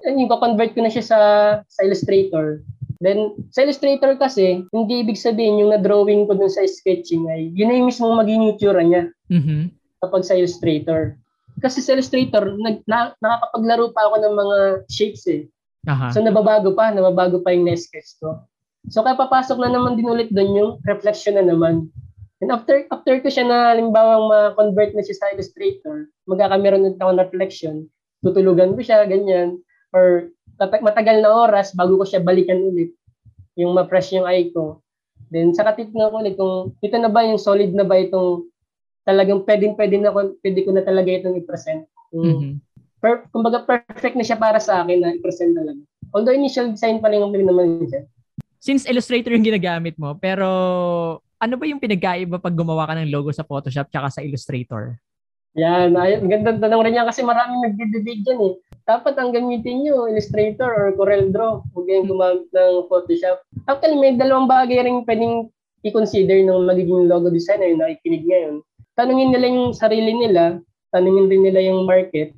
Yung convert ko na siya sa, sa Illustrator. Then, sa Illustrator kasi, hindi ibig sabihin yung na-drawing ko dun sa sketching ay, yun na yung mismo magiging itsura niya. Mm-hmm. Kapag sa Illustrator. Kasi sa Illustrator, nag, na, nakakapaglaro pa ako ng mga shapes eh. Aha. So, nababago pa, nababago pa yung na-sketch ko. So kaya papasok na naman din ulit doon yung reflection na naman. And after after ko siya na halimbawa ma-convert na siya sa Illustrator, magkakameron ulit ako ng reflection, tutulugan ko siya, ganyan. Or matagal na oras bago ko siya balikan ulit yung ma-fresh yung eye ko. Then saka titignan ko ulit kung ito na ba yung solid na ba itong talagang pwedeng pwede na pwede ko na talaga itong i-present. Yung, mm-hmm. per, kumbaga perfect na siya para sa akin na i-present talaga. Although initial design pa lang yung naman siya since Illustrator yung ginagamit mo, pero ano ba yung pinagkaiba pag gumawa ka ng logo sa Photoshop tsaka sa Illustrator? Yan, ay, ganda tanong rin yan kasi maraming nagdi-debate dyan eh. Dapat ang gamitin nyo, Illustrator or Corel Draw. Huwag kayong gumamit ng Photoshop. Actually, may dalawang bagay rin pwedeng i-consider ng magiging logo designer yung nakikinig ngayon. Tanungin nila yung sarili nila, tanungin din nila yung market,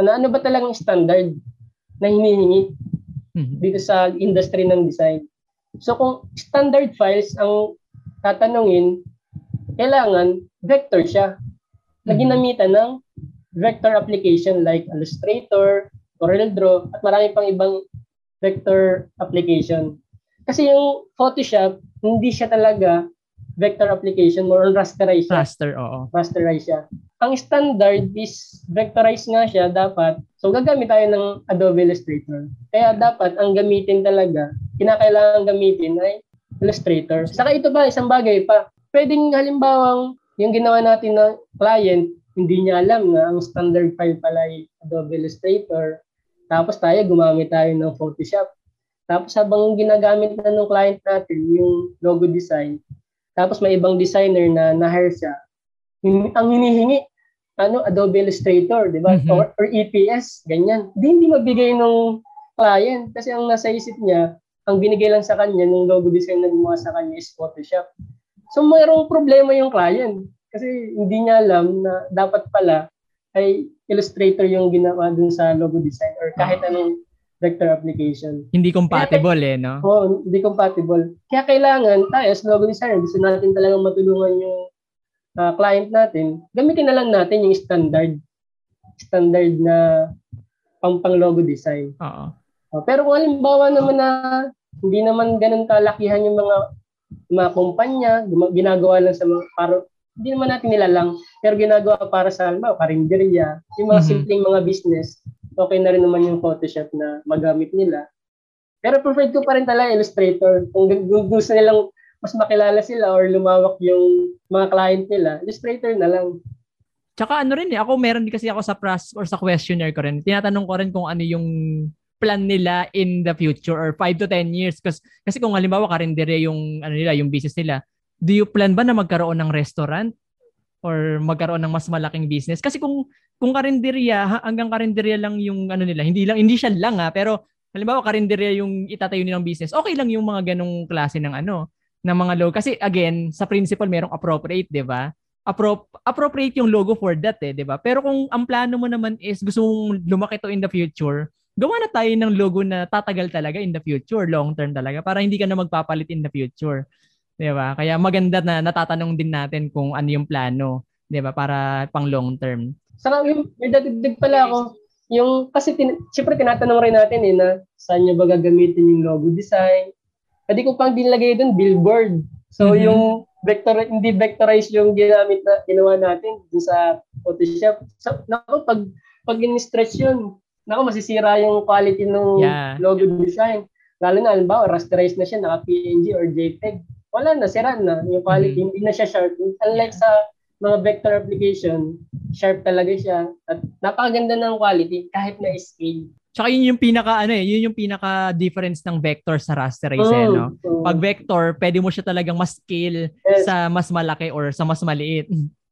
ano, ano ba talagang standard na hinihingi mm-hmm. dito sa industry ng design. So kung standard files ang tatanungin, kailangan vector siya na mm-hmm. ginamitan ng vector application like Illustrator, CorelDRAW, at marami pang ibang vector application. Kasi yung Photoshop, hindi siya talaga vector application, more on rasterize siya. Raster, oo. Rasterize siya. Ang standard is vectorize nga siya dapat. So gagamit tayo ng Adobe Illustrator. Kaya dapat ang gamitin talaga, kinakailangan gamitin ay Illustrator. Saka ito ba, isang bagay pa. Pwedeng halimbawang yung ginawa natin na client, hindi niya alam na ang standard file pala ay Adobe Illustrator. Tapos tayo, gumamit tayo ng Photoshop. Tapos habang ginagamit na ng client natin yung logo design, tapos may ibang designer na na-hire siya. Ang hinihingi, ano, Adobe Illustrator, di ba? Mm-hmm. Or, or EPS, ganyan. Di, hindi mabigay ng client kasi ang nasa isip niya, ang binigay lang sa kanya ng logo design na gumawa sa kanya is Photoshop. So mayroong problema yung client kasi hindi niya alam na dapat pala ay Illustrator yung ginawa dun sa logo design or kahit ah. anong vector application. Hindi compatible Kaya, eh, no? Oo, oh, hindi compatible. Kaya kailangan tayo as logo designer, gusto natin talagang matulungan yung uh, client natin, gamitin na lang natin yung standard standard na pang pang logo design. Oo. Uh, pero kung halimbawa naman na hindi naman ganun kalakihan yung mga mga kumpanya, ginagawa lang sa mga para hindi naman natin nilalang, pero ginagawa para sa halimbawa, karinderya, yung mga mm-hmm. simpleng mga business, okay na rin naman yung Photoshop na magamit nila. Pero preferred ko pa rin talaga Illustrator. Kung gusto nilang mas makilala sila or lumawak yung mga client nila, Illustrator na lang. Tsaka ano rin eh, ako meron din kasi ako sa press or sa questionnaire ko rin. Tinatanong ko rin kung ano yung plan nila in the future or 5 to 10 years. Kasi, kasi kung halimbawa karindere yung, ano nila, yung business nila, do you plan ba na magkaroon ng restaurant? or magkaroon ng mas malaking business kasi kung kung karinderya hanggang karinderya lang yung ano nila hindi lang hindi siya lang ha pero halimbawa karinderya yung itatayo nilang business okay lang yung mga ganong klase ng ano ng mga logo kasi again sa principle merong appropriate 'di ba Appro- appropriate yung logo for that eh 'di ba pero kung ang plano mo naman is gusto mong lumaki to in the future gawa na tayo ng logo na tatagal talaga in the future long term talaga para hindi ka na magpapalit in the future 'Di ba? Kaya maganda na natatanong din natin kung ano yung plano, 'di ba, para pang long term. Saka yung may dadagdag pala ako, yung kasi tin, siyempre tinatanong rin natin eh na saan niyo ba gagamitin yung logo design. Pwede ko pang dinlagay doon billboard. So mm-hmm. yung vector hindi vectorize yung ginamit na ginawa natin dun sa Photoshop. So, nako pag pag in-stretch yun, nako masisira yung quality ng yeah. logo design. Lalo na halimbawa rasterize na siya naka PNG or JPEG wala na, sira na. Yung quality, mm-hmm. hindi na siya sharp. Unlike sa mga vector application, sharp talaga siya. At napakaganda ng quality kahit na scale. Tsaka yun yung pinaka ano eh, yun yung pinaka difference ng vector sa rasterize oh, eh, no. Oh. Pag vector, pwede mo siya talagang mas scale yes. sa mas malaki or sa mas maliit.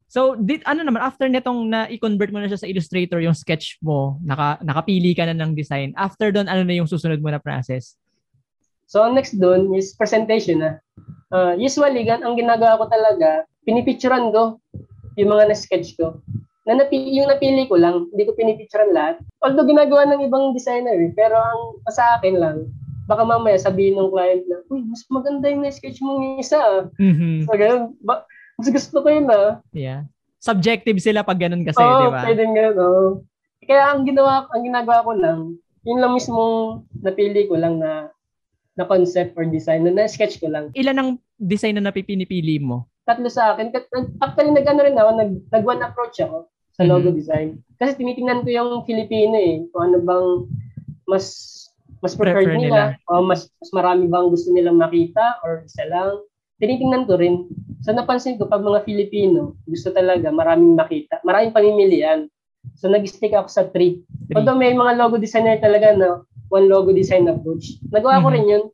So, dit, ano naman, after nitong na i-convert mo na siya sa Illustrator, yung sketch mo, naka, nakapili ka na ng design. After doon, ano na yung susunod mo na process? So, next doon is presentation na. Uh, usually, gan, ang ginagawa ko talaga, pinipicturean ko yung mga na-sketch ko na napi, yung napili ko lang, hindi ko pinipicturean lahat. Although ginagawa ng ibang designer, eh, pero ang sa akin lang, baka mamaya sabihin ng client na, uy, mas maganda yung na-sketch mo ng isa. Ah. Mm-hmm. So, ganun, ba, mas gusto ko yun ah. Yeah. Subjective sila pag ganun kasi, oh, di ba? Oo, pwedeng ganun. Oh. Kaya ang ginawa, ang ginagawa ko lang, yun lang mismo napili ko lang na na concept or design na na-sketch ko lang. Ilan ang design na napipinipili mo? Tatlo sa akin. Actually, nag-ano rin ako, nag, nag-one approach ako sa logo mm-hmm. design. Kasi tinitingnan ko yung Filipino eh, kung ano bang mas mas preferred Prefer nila, nila. o mas, mas marami bang gusto nilang makita or isa lang. Tinitingnan ko rin. So napansin ko pag mga Filipino, gusto talaga maraming makita, maraming pamimilian. So nag-stick ako sa three. three. Although may mga logo designer talaga no, one logo design approach. Nagawa mm-hmm. ko rin yun.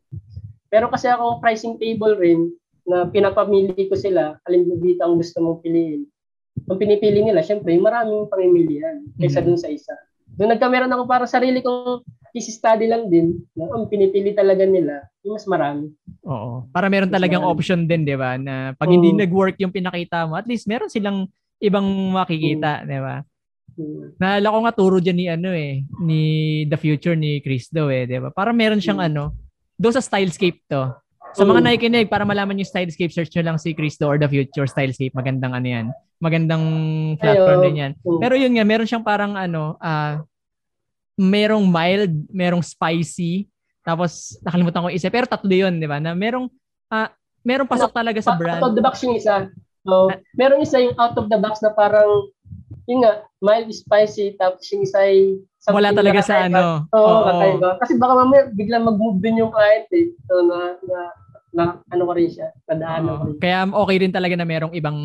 Pero kasi ako pricing table rin na pinapamili ko sila, alin dito ang gusto mong piliin ang pinipili nila, syempre, maraming pamimilian kaysa mm-hmm. dun sa isa. Doon nagkameron ako para sarili kong case study lang din, no? ang pinipili talaga nila, yung mas marami. Oo. Para meron mas talagang marami. option din, di ba? Na pag hindi nag-work yung pinakita mo, at least meron silang ibang makikita, mm. di ba? Mm. Naalala ko nga turo diyan ni ano eh, ni The Future ni Chris daw eh, di ba? Para meron siyang mm. ano, doon sa Stylescape to. Sa mga nakikinig, para malaman yung Stylescape, search nyo lang si Cristo or The Future Stylescape. Magandang ano yan. Magandang platform Ayo. din yan. Pero yun nga, meron siyang parang ano, uh, merong mild, merong spicy, tapos nakalimutan ko isa. Pero tatlo yun, di ba? Na merong, uh, merong pasok talaga sa brand. Out of the box yung isa. So, meron isa yung out of the box na parang, yun nga, mild, spicy, tapos yung isa ay wala talaga sa ano. Oo, oh, kakaiba. Kasi baka mamaya biglang mag-move din yung client eh. So, na, na na ano ko rin siya, tadaanan ko rin. Kaya okay rin talaga na merong ibang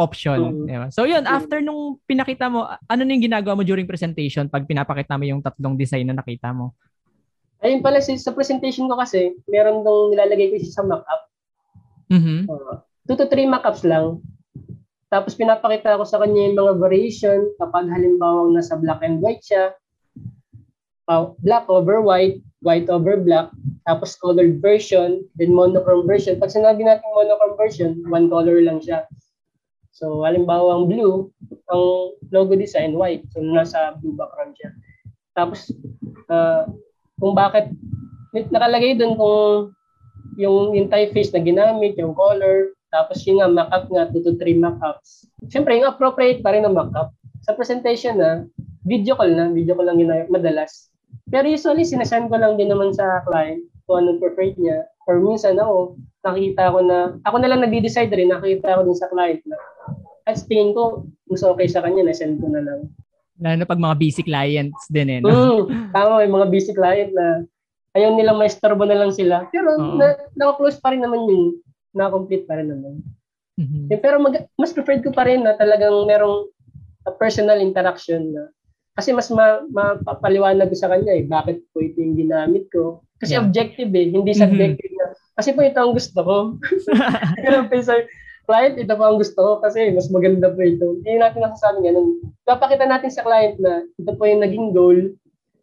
option. Mm. Diba? So yun, mm. after nung pinakita mo, ano yung ginagawa mo during presentation pag pinapakita mo yung tatlong design na nakita mo? Ayun pala, sa presentation ko kasi, meron dong nilalagay ko sa mock-up. Mm-hmm. Uh, two to three mock-ups lang. Tapos pinapakita ko sa kanya yung mga variation kapag halimbawa nasa black and white siya, uh, black over white, white over black, tapos colored version, then monochrome version. Pag sinabi natin monochrome version, one color lang siya. So, halimbawa ang blue, ang logo design, white. So, nasa blue background siya. Tapos, uh, kung bakit, nakalagay doon kung yung, yung typeface na ginamit, yung color, tapos yung nga, mock-up nga, 2 to 3 mock-ups. Siyempre, yung appropriate pa rin ng mock-up. Sa presentation na, video call na, video call lang ginamit madalas. Pero usually, sinasend ko lang din naman sa client kung anong preferred niya. Or minsan ako, nakita ko na, ako na lang nag-decide rin, nakita ko din sa client na, at tingin ko, mas okay sa kanya, na-send ko na lang. Lalo pag mga busy clients din eh, no? Mm, tama, yung mga busy client na ayaw nilang may starbo na lang sila. Pero uh-huh. na, naka-close pa rin naman yung na-complete pa rin naman. Mm-hmm. Pero mag, mas preferred ko pa rin na talagang merong a personal interaction na kasi mas ma, mapapaliwanag sa kanya eh, bakit po ito yung ginamit ko. Kasi yeah. objective eh, hindi mm-hmm. subjective mm-hmm. na. Kasi po ito ang gusto ko. Pero sa client, ito po ang gusto ko kasi mas maganda po ito. Hindi natin nasasabi ganun. Papakita natin sa client na ito po yung naging goal.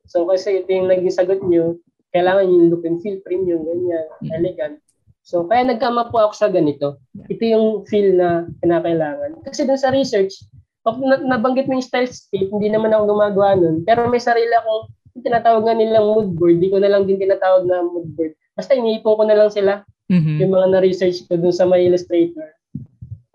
So kasi ito yung naging sagot nyo, kailangan yung look and feel premium, ganyan, mm-hmm. elegant. So, kaya nagkama po ako sa ganito. Ito yung feel na kinakailangan. Kasi dun sa research, nabanggit mo yung style state, hindi naman ako gumagawa nun. Pero may sarili akong tinatawag nga nilang mood board. Di ko na lang din tinatawag na mood board. Basta iniipon ko na lang sila. Mm-hmm. Yung mga na-research ko dun sa my illustrator.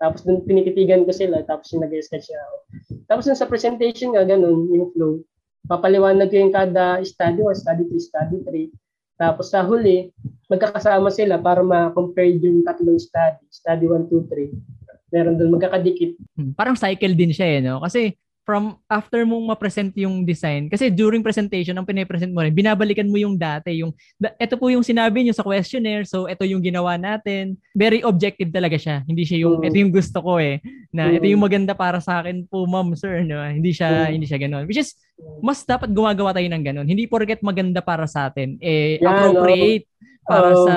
Tapos dun tinititigan ko sila. Tapos yung nag-sketch ako. Tapos dun sa presentation nga, ganun, yung flow. Papaliwanag ko yung kada study 1, study 2, study 3. Tapos sa huli, magkakasama sila para ma-compare yung tatlong study. Study 1, 2, 3 meron doon magkakadikit. Hmm, parang cycle din siya eh, no? Kasi from after mong ma-present yung design, kasi during presentation, ang pinipresent mo rin, binabalikan mo yung dati, yung, ito po yung sinabi niyo sa questionnaire, so ito yung ginawa natin. Very objective talaga siya. Hindi siya yung, mm. ito yung gusto ko eh, na mm. ito yung maganda para sa akin po, ma'am, sir. No? Hindi siya, mm. hindi siya ganun. Which is, mas dapat gumagawa tayo ng ganun. Hindi porket maganda para sa atin, eh, yeah, appropriate no? para uh, sa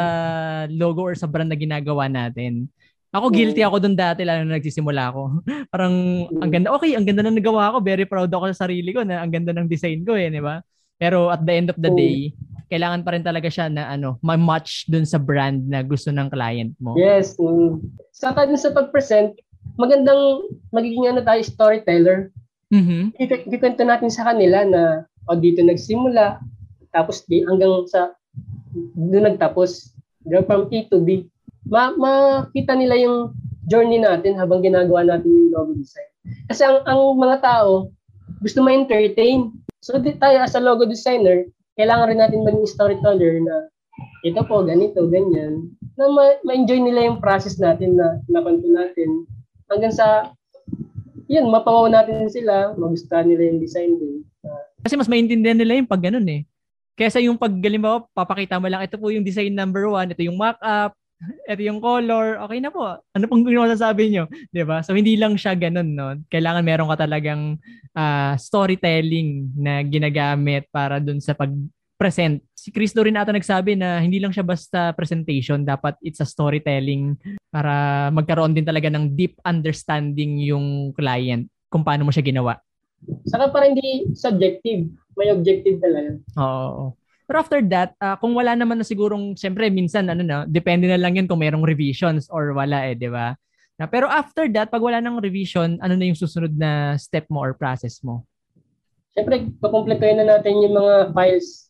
logo or sa brand na ginagawa natin. Ako guilty ako doon dati lalo na nagsisimula ako. Parang ang ganda. Okay, ang ganda na nagawa ko. Very proud ako sa sarili ko na ang ganda ng design ko eh, di ba? Pero at the end of the day, kailangan pa rin talaga siya na ano, ma-match dun sa brand na gusto ng client mo. Yes. Mm. Saka dun sa pag-present, magandang magiging ano tayo storyteller. Mm-hmm. Ikwento natin sa kanila na o dito nagsimula, tapos di, hanggang sa doon nagtapos. From A to B ma makita nila yung journey natin habang ginagawa natin yung logo design. Kasi ang, ang mga tao gusto ma-entertain. So di tayo as a logo designer, kailangan rin natin maging storyteller na ito po, ganito, ganyan. Na ma- ma-enjoy nila yung process natin na nakanto natin hanggang sa yun, mapawaw natin sila, magustuhan nila yung design din. Uh, Kasi mas maintindihan nila yung pag ganun eh. Kesa yung pag galimbawa, papakita mo lang, ito po yung design number one, ito yung mock-up, ito yung color, okay na po. Ano pong sasabi nyo? ba diba? So, hindi lang siya ganun, no? Kailangan meron ka talagang uh, storytelling na ginagamit para dun sa pag-present. Si Cristo rin ata nagsabi na hindi lang siya basta presentation, dapat it's a storytelling para magkaroon din talaga ng deep understanding yung client kung paano mo siya ginawa. Saka para hindi subjective, may objective talaga. Oo. Pero after that, uh, kung wala naman na sigurong, siyempre, minsan, ano na, depende na lang yun kung merong revisions or wala eh, di ba? Na, pero after that, pag wala nang revision, ano na yung susunod na step mo or process mo? Siyempre, kukumpletuhin na natin yung mga files.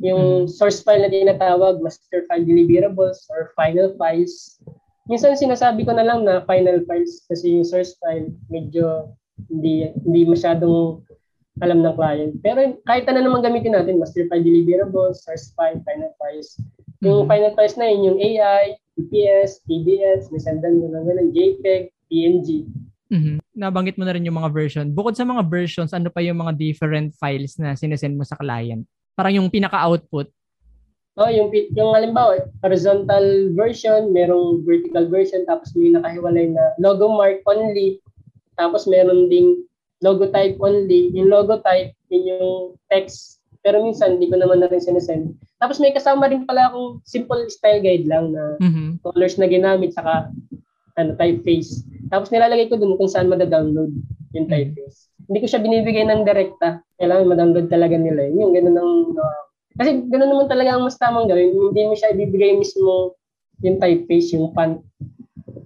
Yung hmm. source file na tinatawag, master file deliverables, or final files. Minsan sinasabi ko na lang na final files kasi yung source file medyo hindi hindi masyadong alam ng client. Pero kahit ano naman gamitin natin, master file deliverables, source file, final files. Yung mm-hmm. final files na yun, yung AI, PPS, PBS, may sendan mo lang ganun, JPEG, PNG. Mm-hmm. Nabanggit mo na rin yung mga version. Bukod sa mga versions, ano pa yung mga different files na sinesend mo sa client? Parang yung pinaka-output. Oh, yung yung halimbawa, horizontal version, merong vertical version, tapos may nakahiwalay na logo mark only, tapos meron ding logo type only. Yung logo type, yun yung text. Pero minsan, hindi ko naman na rin sinesend. Tapos may kasama rin pala akong simple style guide lang na mm-hmm. colors na ginamit saka ano, typeface. Tapos nilalagay ko dun kung saan mada-download yung mm-hmm. typeface. Mm-hmm. Hindi ko siya binibigay ng direkta. Kailangan ma-download talaga nila. Yung ganun ang uh, kasi ganoon naman talaga ang mas tamang gawin. Hindi mo siya ibibigay mismo yung typeface, yung font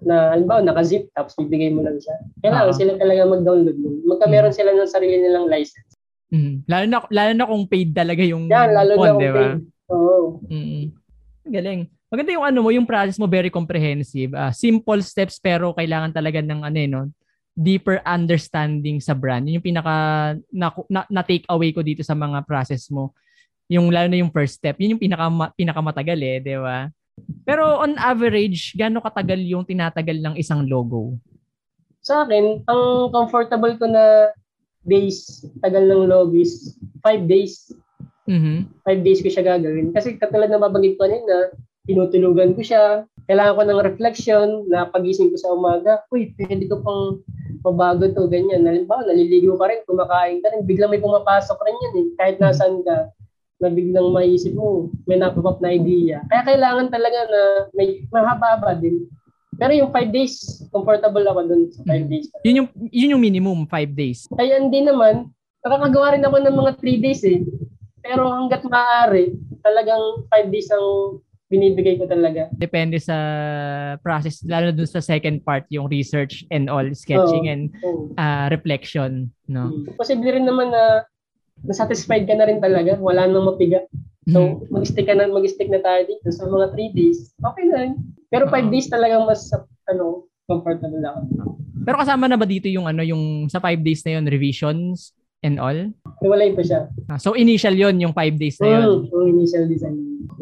na halimbawa naka-zip tapos bibigay mo lang siya. Kailangan uh-huh. sila talaga mag-download nun. Magka meron mm. sila ng sarili nilang license. Mm. Lalo na lalo na kung paid talaga yung Yan, lalo phone, na diba? paid. Oo. Mm. Galing. Maganda yung ano mo, yung process mo very comprehensive. Uh, simple steps pero kailangan talaga ng ano eh, no, deeper understanding sa brand. Yun yung pinaka na, na, na take away ko dito sa mga process mo. Yung lalo na yung first step, yun yung pinaka pinakamatagal eh, 'di ba? Pero on average, gaano katagal yung tinatagal ng isang logo? Sa akin, ang comfortable ko na days, tagal ng logo is 5 days. Mm-hmm. 5 days ko siya gagawin. Kasi katulad na mabanggit ko na tinutulugan ko siya. Kailangan ko ng reflection na pagising ko sa umaga. Uy, pwede ko pang mabago to, ganyan. Halimbawa, naliligo ka rin, kumakain ka rin, biglang may pumapasok rin yan eh. Kahit nasaan ka na biglang maisip mo, may napapap na idea. Kaya kailangan talaga na may mahaba-haba din. Pero yung 5 days, comfortable ako dun sa 5 mm. days. Yun yung, yun yung minimum, 5 days. Kaya hindi naman, nakakagawa rin ako ng mga 3 days eh. Pero hanggat maaari, talagang 5 days ang binibigay ko talaga. Depende sa process, lalo dun sa second part, yung research and all, sketching oh, and oh. Uh, reflection. No? Hmm. Posible rin naman na na-satisfied ka na rin talaga, wala nang mapiga. So, mm-hmm. mag-stick ka na, mag-stick na tayo dito sa mga 3 days. Okay na rin. Pero 5 uh-huh. days talaga mas ano, comfortable ako. Pero kasama na ba dito yung ano, yung sa 5 days na yun, revisions and all? Hiwalay pa siya. Ah, so initial yon yung 5 days na yun. Mm, yung initial design.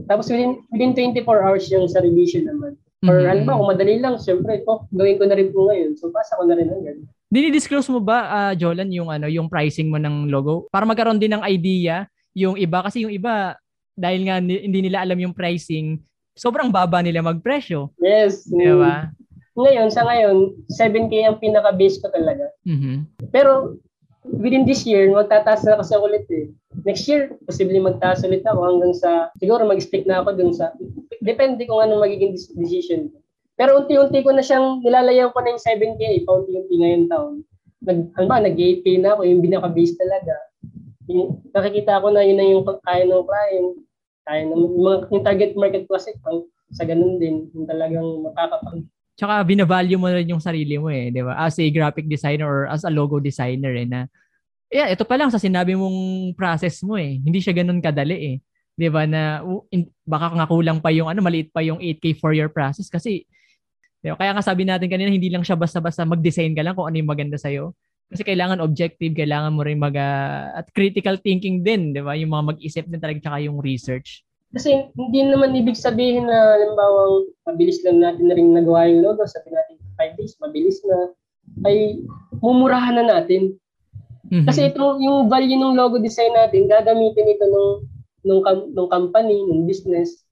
Tapos within within 24 hours yung sa revision naman. Or mm-hmm. alam ba, kung madali lang, syempre, oh, gawin ko na rin po ngayon. So, pasa ko na rin agad. Dinidisclose mo ba, uh, Jolan, yung ano, yung pricing mo ng logo para magkaroon din ng idea yung iba kasi yung iba dahil nga hindi nila alam yung pricing, sobrang baba nila magpresyo. Yes. Di ba? Ngayon, sa ngayon, 7K ang pinaka-base ko talaga. Mm-hmm. Pero, within this year, magtataas na kasi ulit eh. Next year, posible magtaas ulit ako hanggang sa, siguro mag-stick na ako dun sa, depende kung anong magiging decision. Pero unti-unti ko na siyang nilalayan ko na yung 7K, paunti-unti ngayon taon. Nag, ano ba, nag-8K na ako, yung binaka-base talaga. Yung, nakikita ko na yun na yung kaya ng client, kaya ng mga, yung target market kasi pang, sa ganun din, yung talagang makakapag Tsaka binavalue mo rin yung sarili mo eh, di ba? As a graphic designer or as a logo designer eh, na yeah, ito pa lang sa sinabi mong process mo eh. Hindi siya ganun kadali eh. 'Di ba na in, baka nga kulang pa yung ano, maliit pa yung 8K for your process kasi diba? kaya nga sabi natin kanina hindi lang siya basta-basta mag-design ka lang kung ano yung maganda sa iyo. Kasi kailangan objective, kailangan mo rin mag uh, at critical thinking din, 'di ba? Yung mga mag-isip din talaga tsaka yung research. Kasi hindi naman ibig sabihin na halimbawa mabilis lang natin na rin nagawa yung logo, sabi natin 5 days, mabilis na, ay mumurahan na natin. Mm-hmm. Kasi ito, yung value ng logo design natin, gagamitin ito ng, ng, ng company, ng business,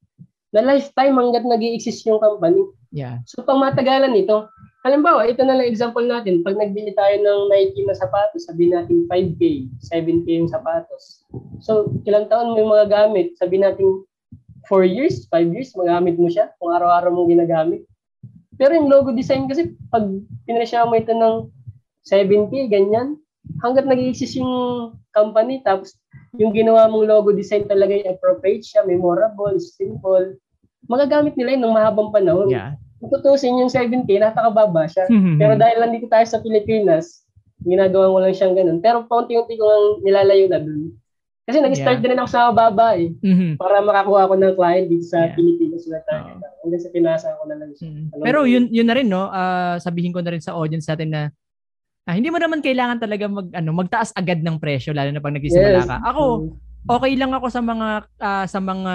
na lifetime hanggat nag exist yung company. Yeah. So pang matagalan ito, halimbawa, ito na lang example natin, pag nagbili tayo ng Nike na sapatos, sabi natin 5K, 7K yung sapatos. So, ilang taon mo yung mga gamit, sabi natin 4 years, 5 years, magamit mo siya kung araw-araw mong ginagamit. Pero yung logo design kasi, pag pinresya mo ito ng 7K, ganyan, hanggat nag-exist yung company, tapos yung ginawa mong logo design talaga yung appropriate siya, memorable, simple, magagamit nila yun ng mahabang panahon. Yeah. Kung tutusin yung 7K, napakababa siya. Pero dahil lang dito tayo sa Pilipinas, ginagawa ko lang siyang ganun. Pero paunti-unti ko lang nilalayo na dun. Kasi nag-start yeah. din ako sa baba eh. Mm-hmm. Para makakuha ako ng client dito sa yeah. Pilipinas na. Uh-huh. Hanggang sa pinasa ko na lang siya. Mm-hmm. Pero yun, yun na rin, no? Uh, sabihin ko na rin sa audience natin na ah, hindi mo naman kailangan talaga mag, ano, magtaas agad ng presyo lalo na pag nagsisimula yes. ka. Ako, okay lang ako sa mga uh, sa mga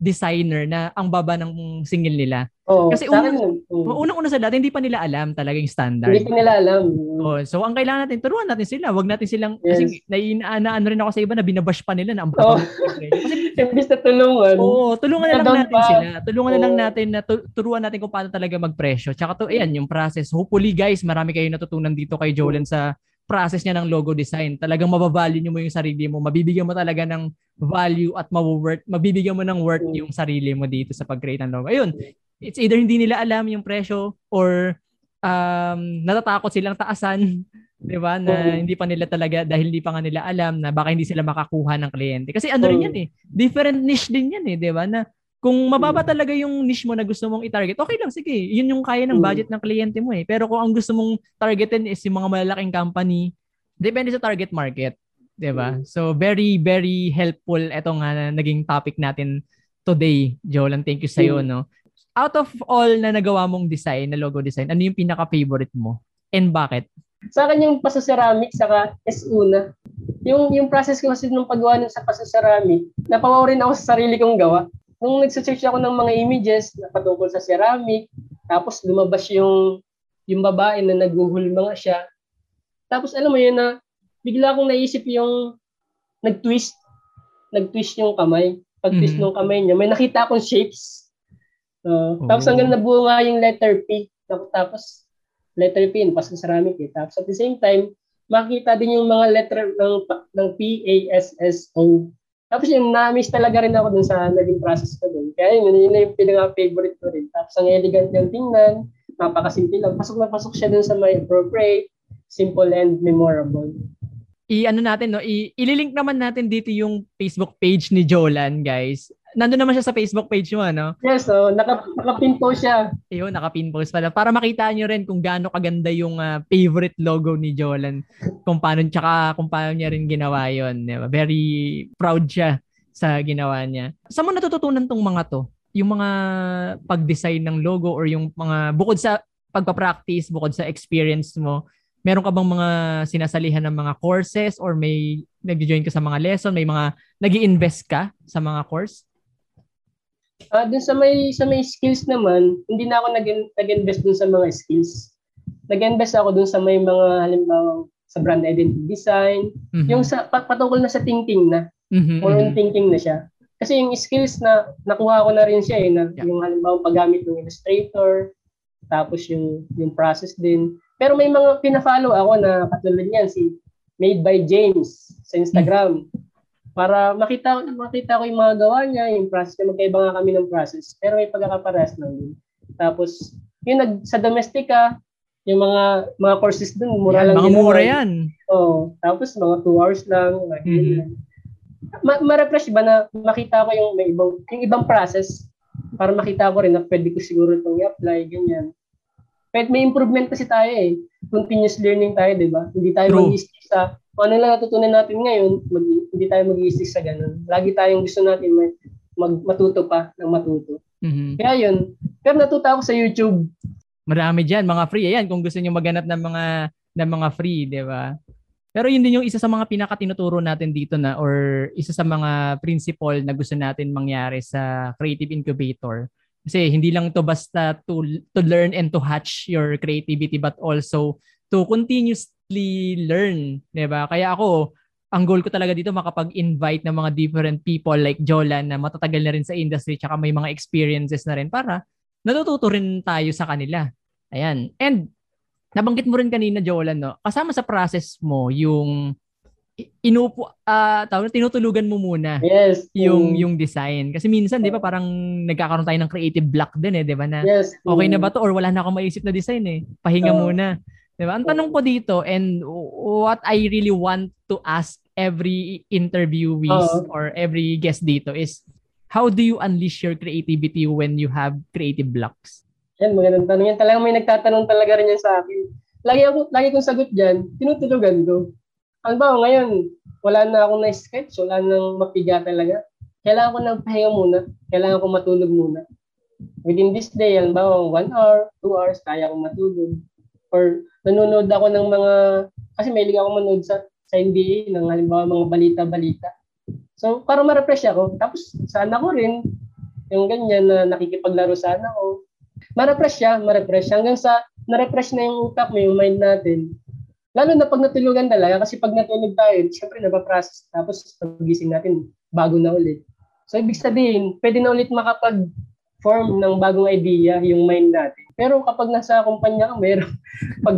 designer na ang baba ng singil nila. Oh, Kasi unang, uh, unang-una sa lahat, hindi pa nila alam talaga yung standard. Hindi pa nila alam. Oh, so ang kailangan natin, turuan natin sila. Huwag natin silang, yes. kasi naiinaan rin ako sa iba na binabash pa nila na ang baba. Oh. kasi, Imbis na tulungan. Oo, tulungan na lang natin pa. sila. Tulungan oh. na lang natin na turuan natin kung paano talaga magpresyo. Tsaka to, ayan, yung process. Hopefully guys, marami kayo natutunan dito kay Jolen sa process niya ng logo design. Talagang mabavalue niyo mo yung sarili mo. Mabibigyan mo talaga ng value at maworth, mabibigyan mo ng worth yung sarili mo dito sa pag-create ng logo. Ayun, it's either hindi nila alam yung presyo or um, natatakot silang taasan, 'di ba? Na hindi pa nila talaga dahil hindi pa nga nila alam na baka hindi sila makakuha ng kliyente. Kasi ano rin yan eh, different niche din yan eh, 'di ba? Na kung mababa talaga yung niche mo na gusto mong i-target, okay lang, sige. Yun yung kaya ng mm. budget ng kliyente mo eh. Pero kung ang gusto mong targetin is yung mga malalaking company, depende sa target market. 'Di ba? Mm. So very very helpful etong uh, naging topic natin today. Jolan, thank you sa iyo, mm. no. Out of all na nagawa mong design, na logo design, ano yung pinaka-favorite mo? And bakit? Sa akin yung pasaceramic saka SU na. Yung yung process ko kasi nung paggawa ng sa pasaceramic, napawaw rin ako sa sarili kong gawa nung nagse-search ako ng mga images na patungkol sa ceramic, tapos lumabas yung yung babae na naghuhulma nga siya. Tapos alam mo yun na bigla akong naisip yung nag-twist, nag-twist yung kamay. Pag-twist mm-hmm. ng kamay niya, may nakita akong shapes. Uh, oh. Tapos hanggang nabuo nga yung letter P. Tapos letter P, pas sa ceramic eh. Tapos at the same time, makita din yung mga letter ng, ng P, A, S, S, O. Tapos yung na-miss talaga rin ako dun sa naging process ko dun. Kaya yun, yun na yung pinaka-favorite ko rin. Tapos ang elegant niyang tingnan, napakasimple lang. Pasok na pasok siya dun sa may appropriate, simple and memorable. I-ano natin, no? I- ililink naman natin dito yung Facebook page ni Jolan, guys nandun naman siya sa Facebook page mo, ano? Yes, so, naka, naka-pin post siya. Ayun, naka-pin post pala. Para makita nyo rin kung gaano kaganda yung uh, favorite logo ni Jolan. Kung paano, tsaka kung paano niya rin ginawa yun. Diba? Very proud siya sa ginawa niya. Saan mo natututunan tong mga to? Yung mga pag-design ng logo or yung mga, bukod sa pagpa-practice, bukod sa experience mo, meron ka bang mga sinasalihan ng mga courses or may nag-join ka sa mga lesson, may mga nag invest ka sa mga course? Uh, dun sa may sa may skills naman, hindi na ako nag nag-invest dun sa mga skills. nag-invest ako dun sa may mga halimbawa sa brand identity design, Mhm. yung sa pat- patungkol na sa thinking na, Mhm, more on thinking na siya. Kasi yung skills na nakuha ko na rin siya eh, na, Yeah. yung halimbawa paggamit ng Illustrator, tapos yung yung process din. Pero may mga pina-follow ako na katulad niyan si Made by James sa Instagram. Para makita makita ko yung mga gawa niya, yung process niya, magkaiba nga kami ng process. Pero may pagkakaparehas lang din. Tapos, yung nag, sa Domestika, yung mga mga courses dun, mura Yan, lang mga mura yan. Oo. Tapos mga 2 hours lang. Mhm. ganyan. Ma- ma-refresh ba na makita ko yung may ibang yung ibang process para makita ko rin na pwede ko siguro itong i-apply, ganyan. Pwede may improvement kasi tayo eh. Continuous learning tayo, di ba? Hindi tayo mag-stick sa kung ano lang natutunan natin ngayon, mag- hindi tayo mag-stick sa ganun. Lagi tayong gusto natin may, mag, matuto pa ng matuto. Mhm. Kaya yun. Pero natuto ako sa YouTube. Marami diyan, mga free. Ayan, kung gusto niyo maghanap ng mga ng mga free, 'di ba? Pero yun din yung isa sa mga pinakatinuturo natin dito na or isa sa mga principle na gusto natin mangyari sa Creative Incubator. Kasi hindi lang to basta to, to learn and to hatch your creativity but also to continuously learn, 'di ba? Kaya ako, ang goal ko talaga dito makapag-invite ng mga different people like Jolan na matatagal na rin sa industry tsaka may mga experiences na rin para natututo rin tayo sa kanila. Ayan. And nabanggit mo rin kanina Jolan no, kasama sa process mo yung inupo ah tawag tinutulugan mo muna Yes. yung yung design kasi minsan 'di ba parang nagkakaroon tayo ng creative block din eh 'di ba na Yes. okay na ba to or wala na akong maisip na design eh pahinga Oo. muna 'di ba ang tanong ko dito and what I really want to ask every interviewees Oo. or every guest dito is how do you unleash your creativity when you have creative blocks Yan, magandang tanong yan. Talagang may nagtatanong talaga rin yan sa akin. Lagi, ako, lagi kong sagot dyan, tinutulugan ko. Ano ba, ngayon, wala na akong na-sketch, wala nang mapiga talaga. Kailangan ko ng pahinga muna. Kailangan ko matulog muna. Within this day, yan ba, one hour, two hours, kaya akong matulog. Or nanonood ako ng mga, kasi may ako manood sa, sa NBA, ng halimbawa mga balita-balita. So, para ma-refresh ako. Tapos, sana ko rin, yung ganyan na nakikipaglaro sana ako ma-refresh siya, ma-refresh hanggang sa na-refresh na yung utak mo, yung mind natin. Lalo na pag natulugan talaga kasi pag natulog tayo, syempre napaprocess tapos pagising natin, bago na ulit. So ibig sabihin, pwede na ulit makapag-form ng bagong idea yung mind natin. Pero kapag nasa kumpanya ka, mayroon pag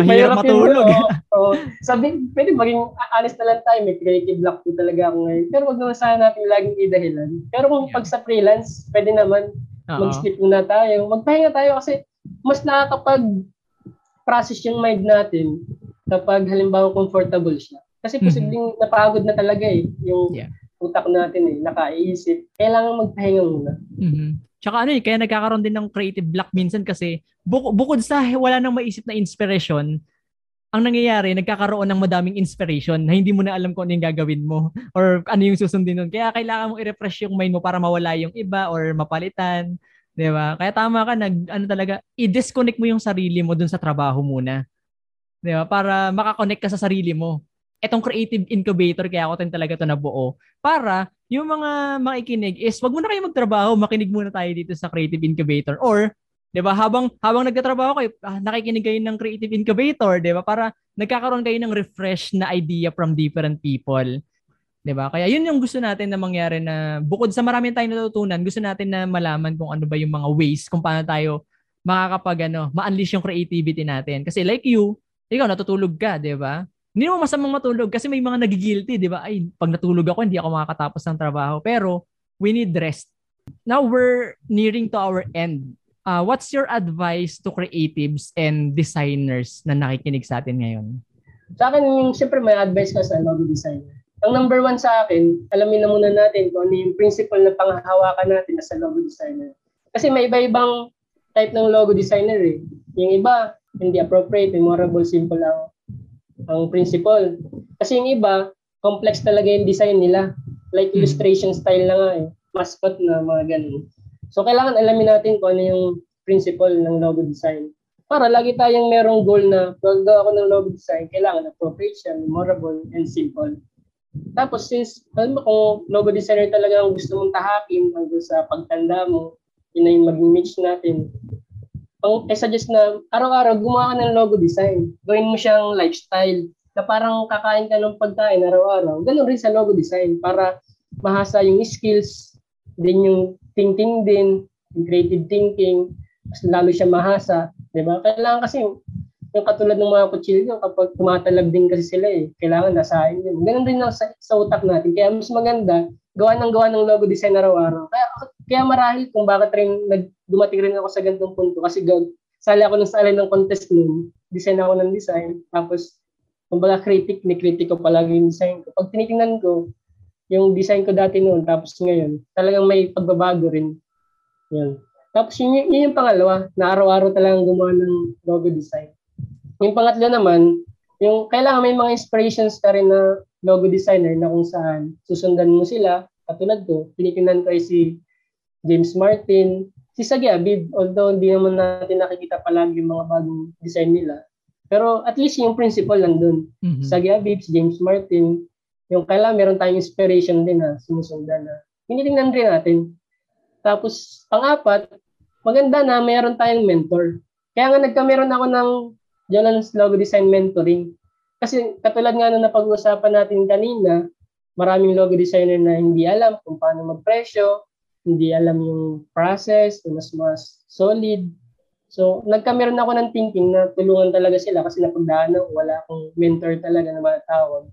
mahirap matulog Yun, oo. Oo. sabi, pwede maging honest na lang tayo, may creative block po talaga ako ngayon. Pero wag naman sana natin laging idahilan. Pero kung Yeah. pag sa freelance, pwede naman Oo. mag-sleep muna tayo. Magpahinga tayo kasi mas nakakapag process yung mind natin kapag halimbawa comfortable siya. Kasi Mhm. posibleng napagod na talaga eh, yung Yeah. utak natin eh, nakaiisip. Kailangan magpahinga muna. Mhm. Tsaka ano eh, kaya nagkakaroon din ng creative block minsan kasi buk- bukod sa wala nang maisip na inspiration, ang nangyayari, nagkakaroon ng madaming inspiration na hindi mo na alam kung ano yung gagawin mo or ano yung susundin nun. Kaya kailangan mong i-refresh yung mind mo para mawala yung iba or mapalitan. Di ba? Kaya tama ka, nag, ano talaga, i-disconnect mo yung sarili mo dun sa trabaho muna. Di ba? Para makakonect ka sa sarili mo. Etong creative incubator, kaya ako din talaga to nabuo. Para yung mga makikinig is wag mo na kayo magtrabaho, makinig muna tayo dito sa Creative Incubator or 'di ba habang habang nagtatrabaho kayo, ah, nakikinig kayo ng Creative Incubator, 'di ba? Para nagkakaroon kayo ng refresh na idea from different people. 'Di ba? Kaya yun yung gusto natin na mangyari na bukod sa marami tayong natutunan, gusto natin na malaman kung ano ba yung mga ways kung paano tayo makakapag ano, ma-unleash yung creativity natin. Kasi like you, ikaw natutulog ka, 'di ba? Hindi mo masamang matulog kasi may mga nagigilty, 'di ba? Ay, pag natulog ako, hindi ako makakatapos ng trabaho. Pero we need rest. Now we're nearing to our end. Uh, what's your advice to creatives and designers na nakikinig sa atin ngayon? Sa akin, siyempre may advice ka sa logo designer. Ang number one sa akin, alamin na muna natin kung ano yung principle na panghahawakan natin as logo designer. Kasi may iba-ibang type ng logo designer eh. Yung iba, hindi appropriate, memorable, simple ang ang principle. Kasi yung iba, complex talaga yung design nila. Like illustration style na nga eh. Mascot na mga ganun. So kailangan alamin natin kung ano yung principle ng logo design. Para lagi tayong merong goal na pag gawa ko ng logo design, kailangan appropriate siya, memorable, and simple. Tapos since, alam kung logo designer talaga ang gusto mong tahakin hanggang sa pagtanda mo, yun na yung niche natin. pang I suggest na araw-araw gumawa ka ng logo design. Gawin mo siyang lifestyle na parang kakain ka ng pagkain araw-araw. Ganun rin sa logo design para mahasa yung skills, din yung thinking din, yung creative thinking, mas lalo siya mahasa. Di ba? Kailangan kasi yung, katulad ng mga kutsilyo, kapag tumatalab din kasi sila eh, kailangan nasahin din. Ganun din sa, sa utak natin. Kaya mas maganda, gawa ng gawa ng logo design araw-araw. Kaya, kaya marahil kung bakit rin nag, dumating rin ako sa ganitong punto kasi gag, sali ako ng sali ng contest noon, design ako ng design, tapos kumbaga critic, ni-critic ko palagi yung design ko. Pag tinitingnan ko, yung design ko dati noon, tapos ngayon, talagang may pagbabago rin. Yan. Tapos yun, yun yung pangalawa, na araw-araw talagang gumawa ng logo design. Yung pangatlo naman, yung kailangan may mga inspirations ka rin na logo designer na kung saan susundan mo sila. Katulad ko, tinitingnan ko si James Martin, si Sagi Abib, although hindi naman natin nakikita palagi yung mga bagong design nila. Pero at least yung principle nandun. Mm-hmm. Sagi Abib, si James Martin, yung kailangan meron tayong inspiration din na sinusundan na tinitingnan rin natin. Tapos, pang-apat, maganda na meron tayong mentor. Kaya nga nagkameron ako ng Jolan's Logo Design Mentoring. Kasi katulad nga na napag-usapan natin kanina, maraming logo designer na hindi alam kung paano magpresyo, hindi alam yung process, yung mas mas solid. So, nagkameron ako ng thinking na tulungan talaga sila kasi napagdaanan wala akong mentor talaga na matawag.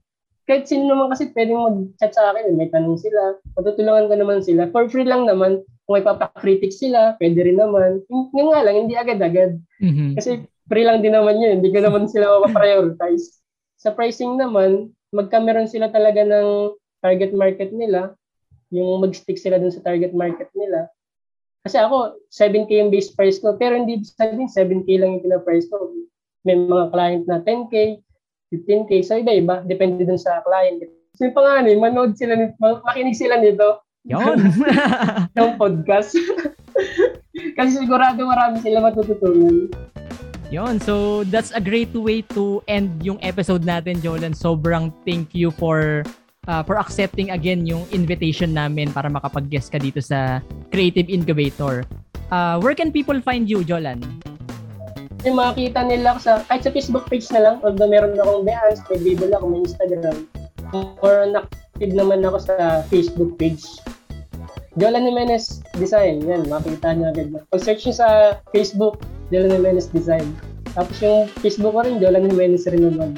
Kahit sino naman kasi pwedeng mag-chat sa akin, may tanong sila, matutulungan ko naman sila. For free lang naman, kung may papakritik sila, pwede rin naman. Yung nga lang, hindi agad-agad. Mm-hmm. Kasi free lang din naman yun, hindi ko naman sila mapaprioritize. Sa pricing naman, magkameron sila talaga ng target market nila, yung mag-stick sila dun sa target market nila. Kasi ako, 7K yung base price ko, pero hindi sabihin 7K lang yung pina-price ko. May mga client na 10K, 15K, so iba-iba, depende dun sa client. So yung pangalan, manood sila, makinig sila nito. Yon. yung podcast. Kasi sigurado marami sila matututunan. Yon, so that's a great way to end yung episode natin, Jolan. Sobrang thank you for uh, for accepting again yung invitation namin para makapag-guest ka dito sa Creative Incubator. Uh, where can people find you, Jolan? Yung makikita nila sa, kahit sa Facebook page na lang, although meron akong Behance, may Bible ako, may Instagram. Or active naman ako sa Facebook page. Jolan Jimenez Design, yan, makikita niyo agad. Pag search niyo sa Facebook, Jolan Jimenez Design. Tapos yung Facebook ko rin, Jolan Jimenez rin naman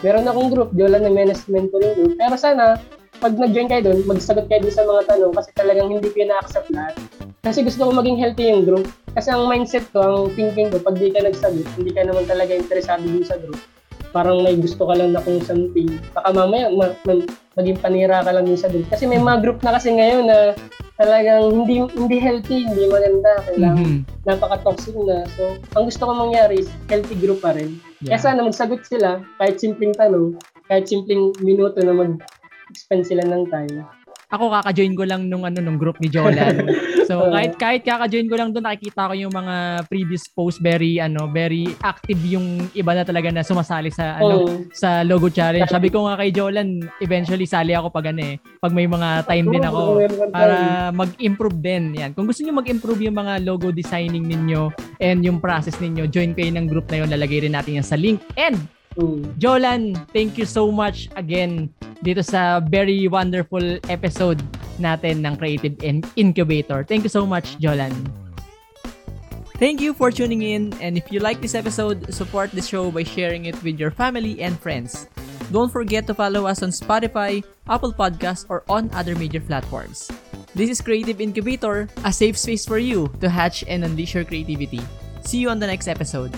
meron akong group, Jola na Menace Mentoring Group. Pero sana, pag nag-join kayo doon, magsagot kayo doon sa mga tanong kasi talagang hindi ko na-accept lahat. Kasi gusto ko maging healthy yung group. Kasi ang mindset ko, ang thinking ko, pag di ka nagsagot, hindi ka naman talaga interesado dun sa group. Parang may gusto ka lang na kung something. Baka mamaya, ma- ma- maging panira ka lang sa group. Kasi may mga group na kasi ngayon na talagang hindi hindi healthy, hindi maganda. Kailangan mm-hmm. napaka-toxic na. So, ang gusto ko mangyari is healthy group pa rin. Yeah. Kaya sana magsagot sila, kahit simpleng tanong, kahit simpleng minuto na mag-spend sila ng time ako kaka-join ko lang nung ano nung group ni Jolan. So kahit kahit kaka-join ko lang doon nakikita ko yung mga previous post very ano very active yung iba na talaga na sumasali sa ano oh. sa logo challenge. Sabi ko nga kay Jolan, eventually sali ako pag ano eh, pag may mga time din ako para mag-improve din. Yan. Kung gusto niyo mag-improve yung mga logo designing ninyo and yung process ninyo, join kayo ng group na yon. Lalagay rin natin yan sa link. And Mm. Jolan, thank you so much again dito sa very wonderful episode natin ng Creative Incubator. Thank you so much, Jolan. Thank you for tuning in and if you like this episode, support the show by sharing it with your family and friends. Don't forget to follow us on Spotify, Apple Podcasts, or on other major platforms. This is Creative Incubator, a safe space for you to hatch and unleash your creativity. See you on the next episode.